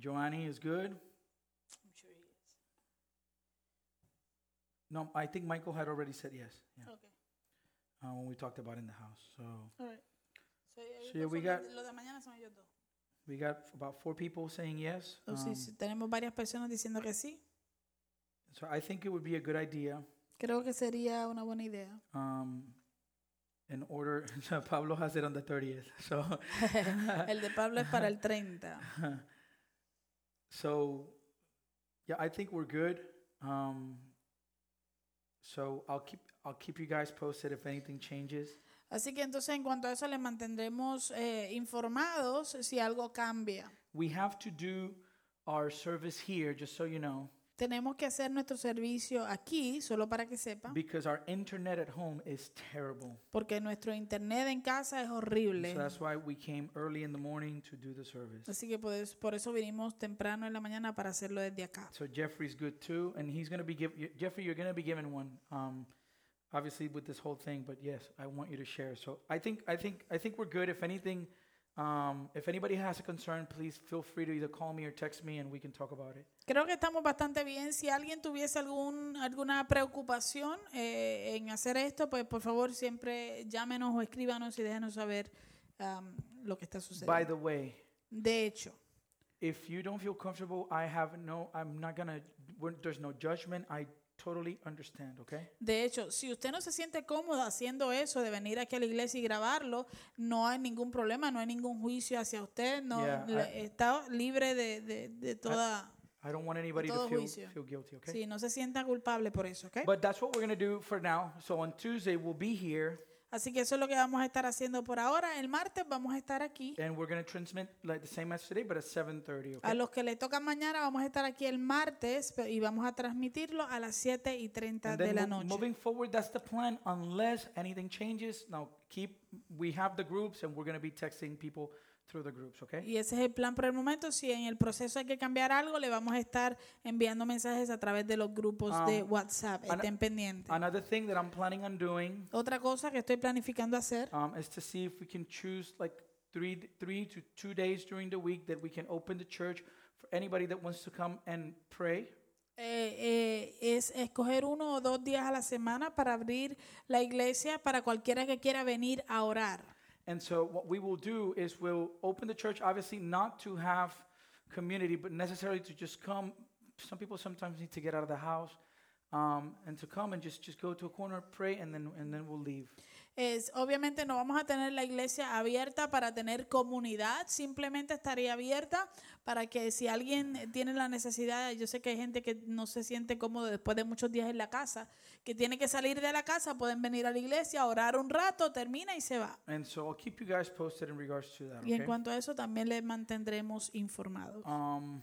Joanny is good. No, I think Michael had already said yes. Yeah. Uh, when we talked about in the house. So All right. So, yeah, we got- Los de mañana son ellos dos. we got about four people saying yes. So, Um, sí, tenemos varias personas diciendo que sí. so I think it would be a good idea. Creo que sería una buena idea. Um, in order, [LAUGHS] Pablo has it on the 30th. So, [LAUGHS] El de Pablo es para el 30. [LAUGHS] so yeah, I think we're good. Um, so I'll keep I'll keep you guys posted if anything changes. Así que entonces en cuanto a eso les mantendremos eh, informados si algo cambia. We have to do our service here, just so you know, Tenemos que hacer nuestro servicio aquí, solo para que sepan, because our internet at home is terrible. porque nuestro internet en casa es horrible. So that's why we came early in the morning to do the service. Así que pues, por eso vinimos temprano en la mañana para hacerlo desde acá. So Jeffrey's good too, and he's gonna be give y- Jeffrey. You're gonna be given one, um, obviously with this whole thing. But yes, I want you to share. So I think I think I think we're good. If anything, um, if anybody has a concern, please feel free to either call me or text me, and we can talk about it. Creo que estamos bastante bien. Si alguien tuviese algún, alguna preocupación eh, en hacer esto, pues por favor siempre llámenos o escríbanos y déjenos saber um, lo que está By sucediendo. the way, De hecho, if you don't feel comfortable, I have no. I'm not gonna. There's no judgment. I totally understand. Okay. de hecho, si usted no se siente cómodo haciendo eso de venir aquí a la iglesia y grabarlo, no hay ningún problema, no hay ningún juicio hacia usted, no Yeah, le- está libre de, de, de toda, I don't want anybody to Todo feel juicio. feel guilty. Okay. sí, no se sienta culpable por eso, ¿ok? But that's what we're gonna do for now. So on Tuesday we'll be here. Así que eso es lo que vamos a estar haciendo por ahora. El martes vamos a estar aquí. And we're going to transmit like the same as today, but at 7:30. A los que le tocan mañana vamos a estar aquí el martes y vamos a transmitirlo a las 7 y 30 And de la noche. moving forward, that's the plan. Unless anything changes, now keep. We have the groups, and we're going to be texting people through the groups. Okay. Y ese es el plan por el momento. Si en el proceso hay que cambiar algo, le vamos a estar enviando mensajes a través de los grupos de Um, WhatsApp. ana- Estén pendientes. Another thing that I'm planning on doing Otra cosa que estoy planificando hacer um, is to see if we can choose like three, three to two days during the week that we can open the church for anybody that wants to come and pray. eh, eh, es escoger uno o dos días a la semana para abrir la iglesia para cualquiera que quiera venir a orar. And so what we will do is we'll open the church, obviously not to have community, but necessarily to just come. Some people sometimes need to get out of the house um, and to come and just, just go to a corner, pray, and then and then we'll leave. Es, obviamente no vamos a tener la iglesia abierta para tener comunidad, simplemente estaría abierta para que si alguien tiene la necesidad, yo sé que hay gente que no se siente cómodo después de muchos días en la casa, que tiene que salir de la casa, pueden venir a la iglesia, orar un rato, termina y se va. And so I'll keep you guys posted in regards to that. Y en Okay? cuanto a eso también les mantendremos informados. Um,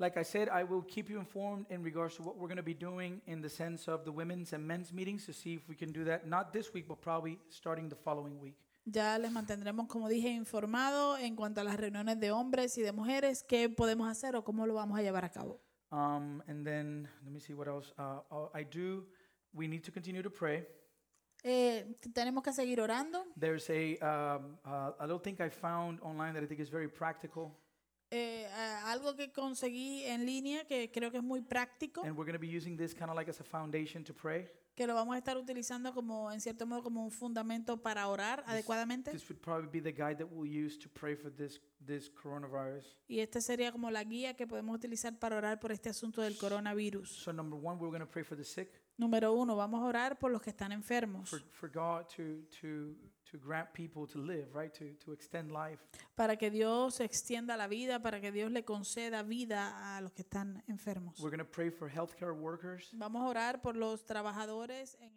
like I said, I will keep you informed in regards to what we're going to be doing in the sense of the women's and men's meetings to see if we can do that. Not this week, but probably starting the following week. Ya les mantendremos, como dije, informados en cuanto a las reuniones de hombres y de mujeres, qué podemos hacer o cómo lo vamos a llevar a cabo. Um, and then let me see what else. Uh, uh, I do. We need to continue to pray. Eh, tenemos que seguir orando. There's a um, uh, a little thing I found online that I think is very practical, Eh, algo que conseguí en línea que creo que es muy práctico, and we're going to be using this kind of like as a foundation to pray. que lo vamos a estar utilizando como, en cierto modo, como un fundamento para orar adecuadamente. This would probably be the guide that we'll use to pray for this this coronavirus. Y esta sería como la guía que podemos utilizar para orar por este asunto del coronavirus. So number one, we're going to pray for the sick, Número uno, vamos a orar por los que están enfermos, for, for God to to to grant people to live, right? To to extend life. para que Dios extienda la vida, para que Dios le conceda vida a los que están enfermos. We're going to pray for healthcare workers. Vamos a orar por los trabajadores en